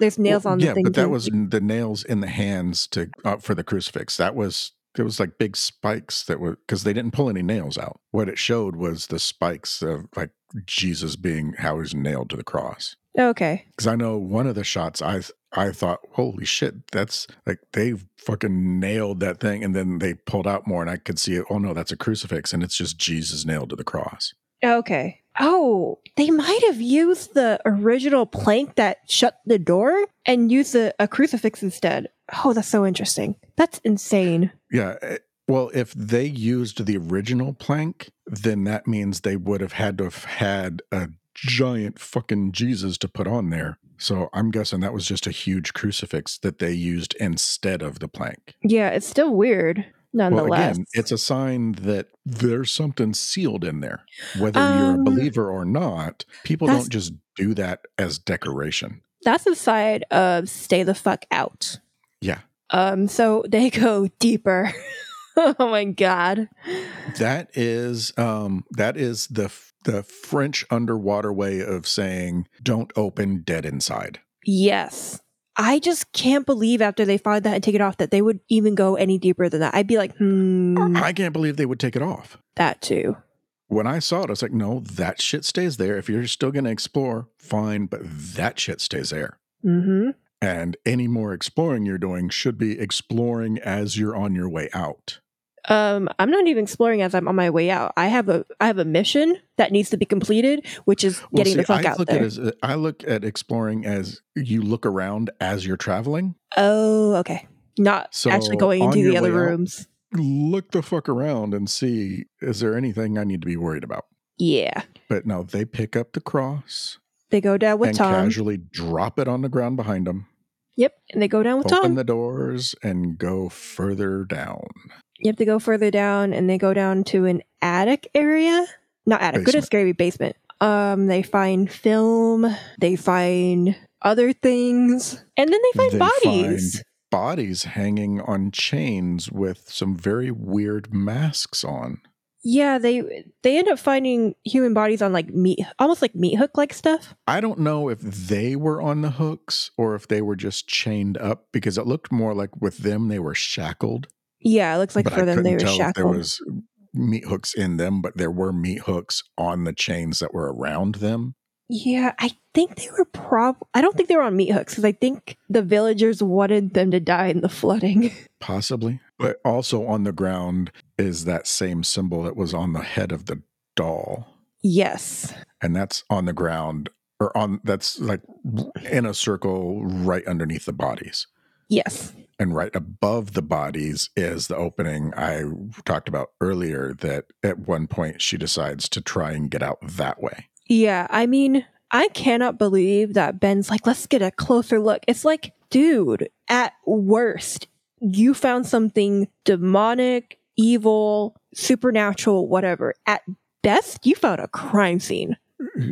there's nails Well, on the yeah, thing. but that too. was the nails in the hands to uh, for the crucifix. That was it was like big spikes that were because they didn't pull any nails out. What it showed was the spikes of like Jesus being how he's nailed to the cross. okay. Because I know one of the shots I I thought, holy shit, that's like they fucking nailed that thing, and then they pulled out more, and I could see it. Oh no, that's a crucifix, and it's just Jesus nailed to the cross. Okay. Oh, they might have used the original plank that shut the door and used a, a crucifix instead. Oh, that's so interesting. That's insane. Yeah. eh, Well, if they used the original plank, then that means they would have had to have had a giant fucking Jesus to put on there. So I'm guessing that was just a huge crucifix that they used instead of the plank. Yeah, it's still weird, Well, again, it's a sign that there's something sealed in there. Whether you're a Um, believer or not, people don't just do that as decoration. that's the side of stay the fuck out. Yeah. Um, so they [LAUGHS] go deeper. [LAUGHS] oh my god. That is um that is the f- the French underwater way of saying don't open dead inside. Yes. I just can't believe after they find that and take it off that they would even go any deeper than that. I'd be like, hmm, I can't believe they would take it off. that too. When I saw it, I was like, no, that shit stays there. If you're still going to explore, fine, but that shit stays there. Mm-hmm. And any more exploring you're doing should be exploring as you're on your way out. Um, I'm not even exploring as I'm on my way out. I have a I have a mission that needs to be completed, which is Well, getting see, the fuck I out look there. At as, I look at exploring as you look around as you're traveling. oh, okay. Not So, actually going into the other way out- rooms. Look the fuck around and see is there anything I need to be worried about? Yeah. But no, they pick up the cross They go down with and Tom. casually drop it on the ground behind them. Yep. And they go down with open Tom. Open the doors and go further down. You have to go further down and they go down to an attic area. Not attic, good as Basement. scary basement. Um, they find film, they find other things, and then they find They bodies. find bodies hanging on chains with some very weird masks on. Yeah, they they end up finding human bodies on like meat, almost like meat hook like stuff. I don't know if they were on the hooks or if they were just chained up because it looked more like with them they were shackled. Yeah, it looks like but for I them they were if there was meat hooks in them, but there were meat hooks on the chains that were around them. Yeah, I think they were prob. I don't think they were on meat hooks because I think the villagers wanted them to die in the flooding. [LAUGHS] Possibly. But also on the ground is that same symbol that was on the head of the doll. yes. And that's on the ground or on that's like in a circle right underneath the bodies. Yes. And right above the bodies is the opening I talked about earlier that at one point she decides to try and get out that way. Yeah, I mean, I cannot believe that Ben's like, let's get a closer look. It's like, dude, at worst, you found something demonic, evil, supernatural, whatever. At best, you found a crime scene.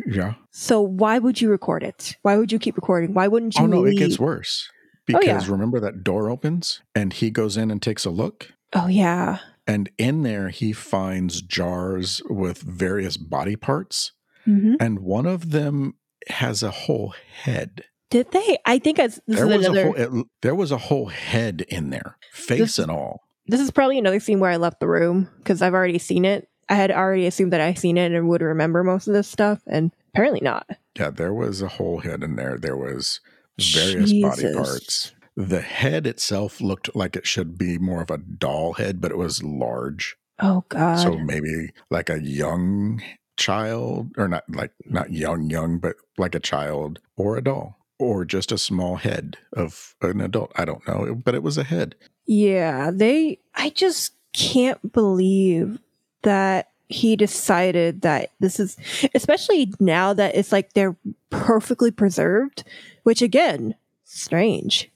Yeah. So why would you record it? Why would you keep recording? Why wouldn't oh, you Oh no, leave? it gets worse. Oh, Because yeah. remember that door opens and he goes in and takes a look? oh yeah. And in there, he finds jars with various body parts, hmm and one of them has a whole head. Did they? I think as There is was another. a whole, it, there was a whole head in there, face This- and all. this is probably another scene where I left the room because I've already seen it. I had already assumed that I seen it and would remember most of this stuff, and apparently not. Yeah, there was a whole head in there. There was various body parts. The head itself looked like it should be more of a doll head, but it was large. Oh God. So maybe like a young child, or not like not young, young, but like a child or a doll, or just a small head of an adult. I don't know, but it was a head. Yeah, they. I just can't believe that he decided that this is, especially now that it's like they're perfectly preserved, which again, strange.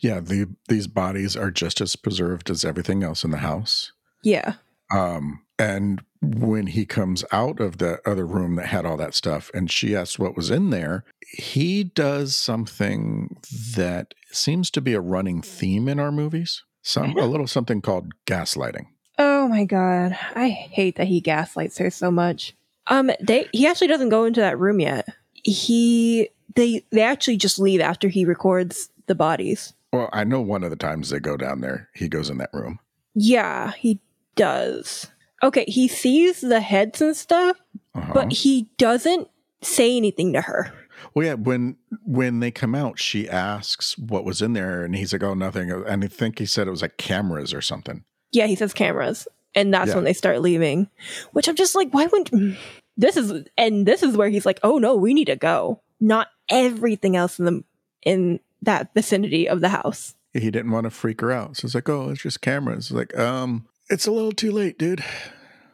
Yeah, the these bodies are just as preserved as everything else in the house. Yeah. Um, and when he comes out of the other room that had all that stuff, and she asks what was in there, he does something that seems to be a running theme in our movies. Some a little something called gaslighting. Oh my god, I hate that he gaslights her so much. Um, they he actually doesn't go into that room yet. He they they actually just leave after he records the bodies. Well, I know one of the times they go down there, he goes in that room. Yeah, he does. Okay, he sees the heads and stuff, Uh-huh. but he doesn't say anything to her. Well, yeah, when when they come out, she asks what was in there, and he's like, "Oh, nothing." And I think he said it was like cameras or something. Yeah, he says cameras, and that's Yeah. when they start leaving. Which I'm just like, why wouldn't this is and this is where he's like, oh no, we need to go. Not everything else in the in that vicinity of the house. He didn't want to freak her out, so it's like, "Oh, it's just cameras." It's like, um, it's a little too late, dude.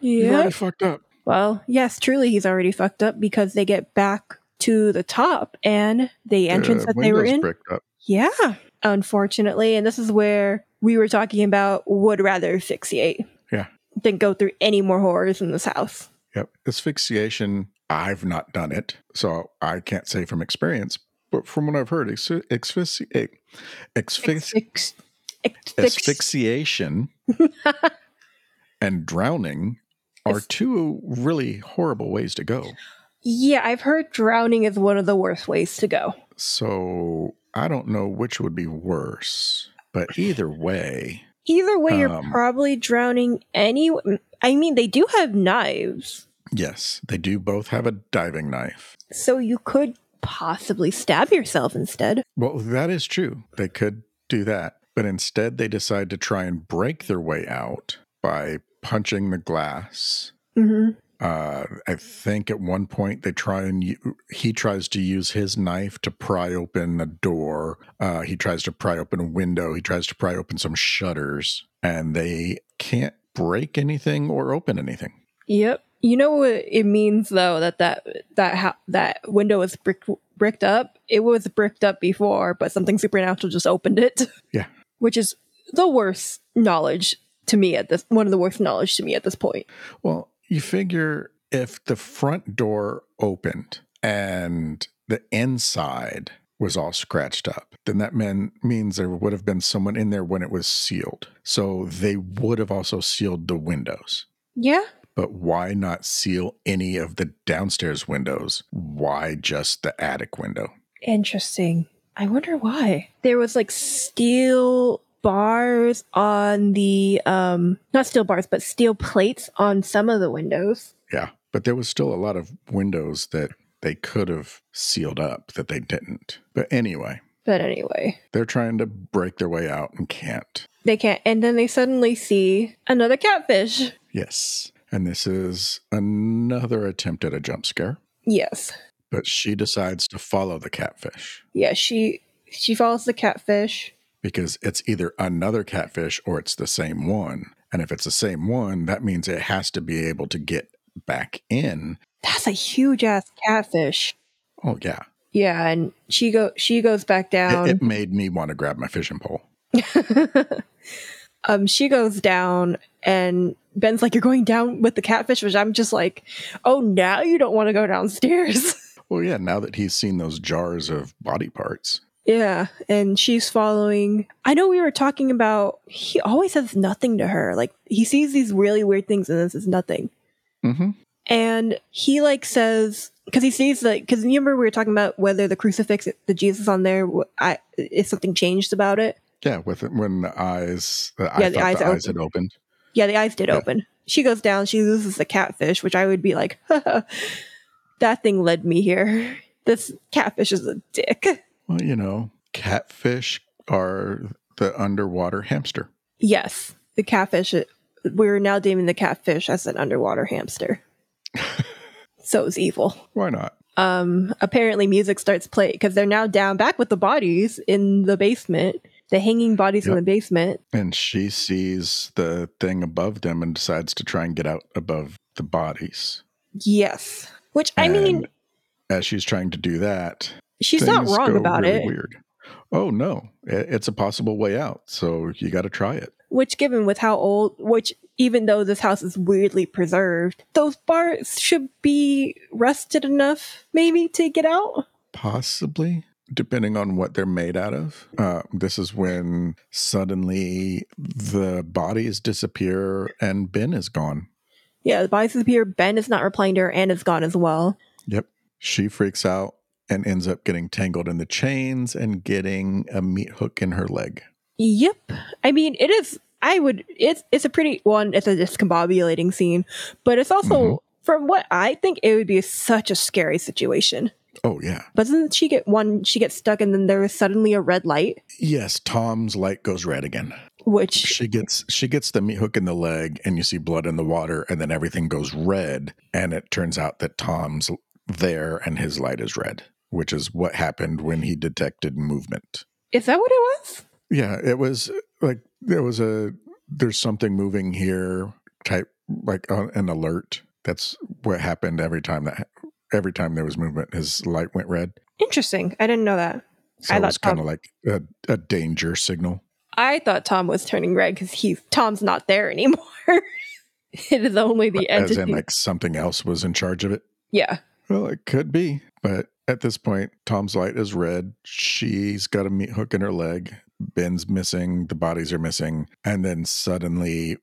Yeah. already fucked up. Well, yes, truly, he's already fucked up because they get back to the top and the entrance The that they were in. Yeah, unfortunately, and this is where we were talking about would rather asphyxiate. Yeah. Than go through any more horrors in this house. Yep. Asphyxiation, I've not done it, so I can't say from experience. But from what I've heard, asphy- asphyxi- asphyxi- Asphyx- asphyx- asphyxiation [LAUGHS] and drowning are two really horrible ways to go. Yeah, I've heard drowning is one of the worst ways to go. So I don't know which would be worse, but either way, Either way, you're Um, probably drowning any. I mean, they do have knives, yes, they do both have a diving knife. so you could possibly stab yourself instead. Well, that is true. They could do that. But instead, they decide to try and break their way out by punching the glass. Mm-hmm. Uh, I think at one point they try and he tries to use his knife to pry open a door. Uh, he tries to pry open a window. He tries to pry open some shutters, and they can't break anything or open anything. Yep. You know what it means though that that that ha- that window is brick- bricked up. It was bricked up before, but something supernatural just opened it. [LAUGHS] Yeah. Which is the worst knowledge to me at this one of the worst knowledge to me at this point. Well, you figure if the front door opened and the inside was all scratched up, then that mean, means there would have been someone in there when it was sealed. So they would have also sealed the windows. Yeah. But why not seal any of the downstairs windows? Why just the attic window? Interesting. I wonder why. There was like steel bars on the um not steel bars, but steel plates on some of the windows. Yeah. But there was still a lot of windows that they could have sealed up that they didn't. But anyway, But anyway, they're trying to break their way out and can't. they can't and then they suddenly see another catfish. Yes. And this is another attempt at a jump scare, Yes. but she decides to follow the catfish Yeah, she she follows the catfish. Because it's either another catfish or it's the same one. And if it's the same one, that means it has to be able to get back in. That's a huge ass catfish. Oh, yeah. Yeah, and she go she goes back It, down. it made me want to grab my fishing pole. [LAUGHS] um she goes down and Ben's like, You're going down with the catfish, which I'm just like, Oh now you don't want to go downstairs. [LAUGHS] Well, yeah, now that he's seen those jars of body parts. Yeah. And she's following I know we were talking about he always says nothing to her. Like he sees these really weird things and then says nothing. Mm-hmm. and he like says because he sees like because remember we were talking about whether the crucifix the jesus on there I, if something changed about it Yeah, with it, when the eyes, the, Yeah, I the eyes the eyes had opened. yeah the eyes did Yeah. open she goes down she loses the catfish which i would be like [LAUGHS] that thing led me here. [LAUGHS] This catfish is a dick. [LAUGHS] Well, you know, catfish are the underwater hamster. Yes, the catfish. We're now naming the catfish as an underwater hamster. [LAUGHS] so it's evil. Why not? Um, apparently, music starts playing because they're now down back with the bodies in the basement, the hanging bodies in the basement. And she sees the thing above them and decides to try and get out above the bodies. Yes, which I mean, as she's trying to do that, she's not wrong about really it. Weird. Oh no, it's a possible way out. So you got to try it. Which, given with how old, which even though this house is weirdly preserved, those bars should be rusted enough, maybe, to get out. Possibly, depending on what they're made out of. Uh, this is when suddenly the bodies disappear and Ben is gone. Yeah, the bodies disappear. Ben is not replying to her, and is gone as well. Yep. She freaks out and ends up getting tangled in the chains and getting a meat hook in her leg. Yep. I mean, it is. I would. It's it's a pretty one. It's a discombobulating scene, but it's also Mhm. from what I think it would be such a scary situation. Oh, yeah. But doesn't she get one? She gets stuck, and then there is suddenly a red light, Yes, Tom's light goes red again. which She gets she gets the meat hook in the leg and you see blood in the water and then everything goes red and it turns out that Tom's there and his light is red, which is what happened when he detected movement. is that what it was? Yeah, it was like there was a there's something moving here type like uh, an alert. That's what happened every time that every time there was movement his light went red. Interesting. I didn't know that. So I it was kind of like a, a danger signal. I thought Tom was turning red because he's Tom's not there anymore. [LAUGHS] it is only the As entity. in like something else was in charge of it. yeah. Well, it could be, but at this point, Tom's light is red. She's got a meat hook in her leg. Ben's missing. The bodies are missing. And then suddenly,